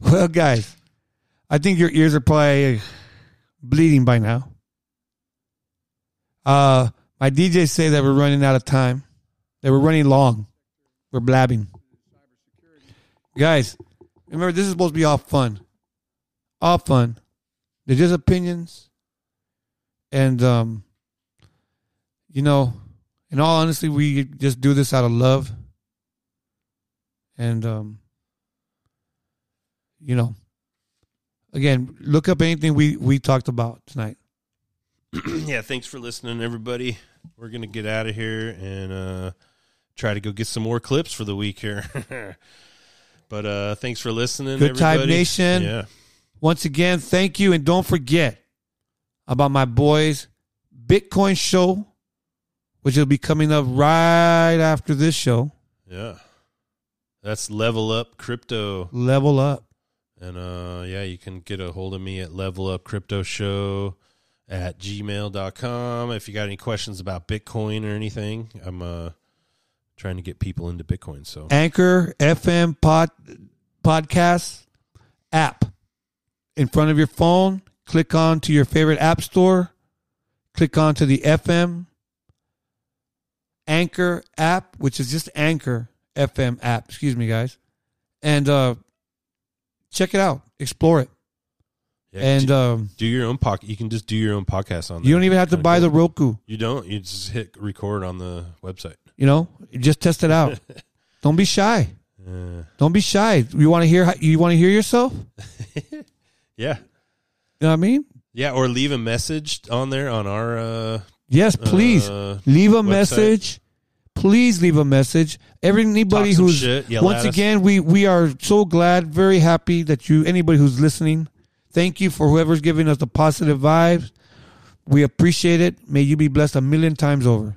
well, guys, I think your ears are probably bleeding by now. Uh, my DJs say that we're running out of time. That we're running long. We're blabbing. Guys, remember this is supposed to be all fun. All fun. They're just opinions. And um you know, in all honesty, we just do this out of love. And um you know, again, look up anything we we talked about tonight. yeah, thanks for listening, everybody. We're gonna get out of here and uh, try to go get some more clips for the week here. but uh, thanks for listening, Good Time. Nation. Yeah, Once again, thank you. And don't forget about my boys' Bitcoin show, which will be coming up right after this show. yeah. That's level up crypto. Level up. And uh yeah, you can get a hold of me at level up crypto show at gmail.com. If you got any questions about Bitcoin or anything, I'm uh trying to get people into Bitcoin. So Anchor FM pod podcast app in front of your phone. Click on to your favorite app store. Click on to the FM Anchor app, which is just Anchor FM app. Excuse me, guys, and uh, check it out. Explore it. Yeah, and do, um, do your own podcast. You can just do your own podcast on. You don't even have to buy the Roku. You don't. You just hit record on the website. You know, just test it out. don't be shy. Uh, Don't be shy. You want to hear? You want to hear yourself? yeah. You know what I mean? Yeah, or leave a message on there on our. uh Yes, please uh, leave a website. message. Please leave a message. Every anybody Talk some who's once again, we we are so glad, very happy that you anybody who's listening. Thank you for whoever's giving us the positive vibes. We appreciate it. May you be blessed a million times over.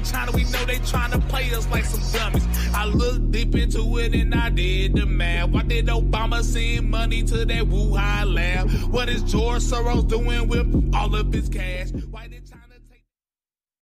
China we know they trying to play us like some dummies. I looked deep into it and I did the math. Why did Obama send money to that Wuhan lab? What is George Soros doing with all of his cash? Why did China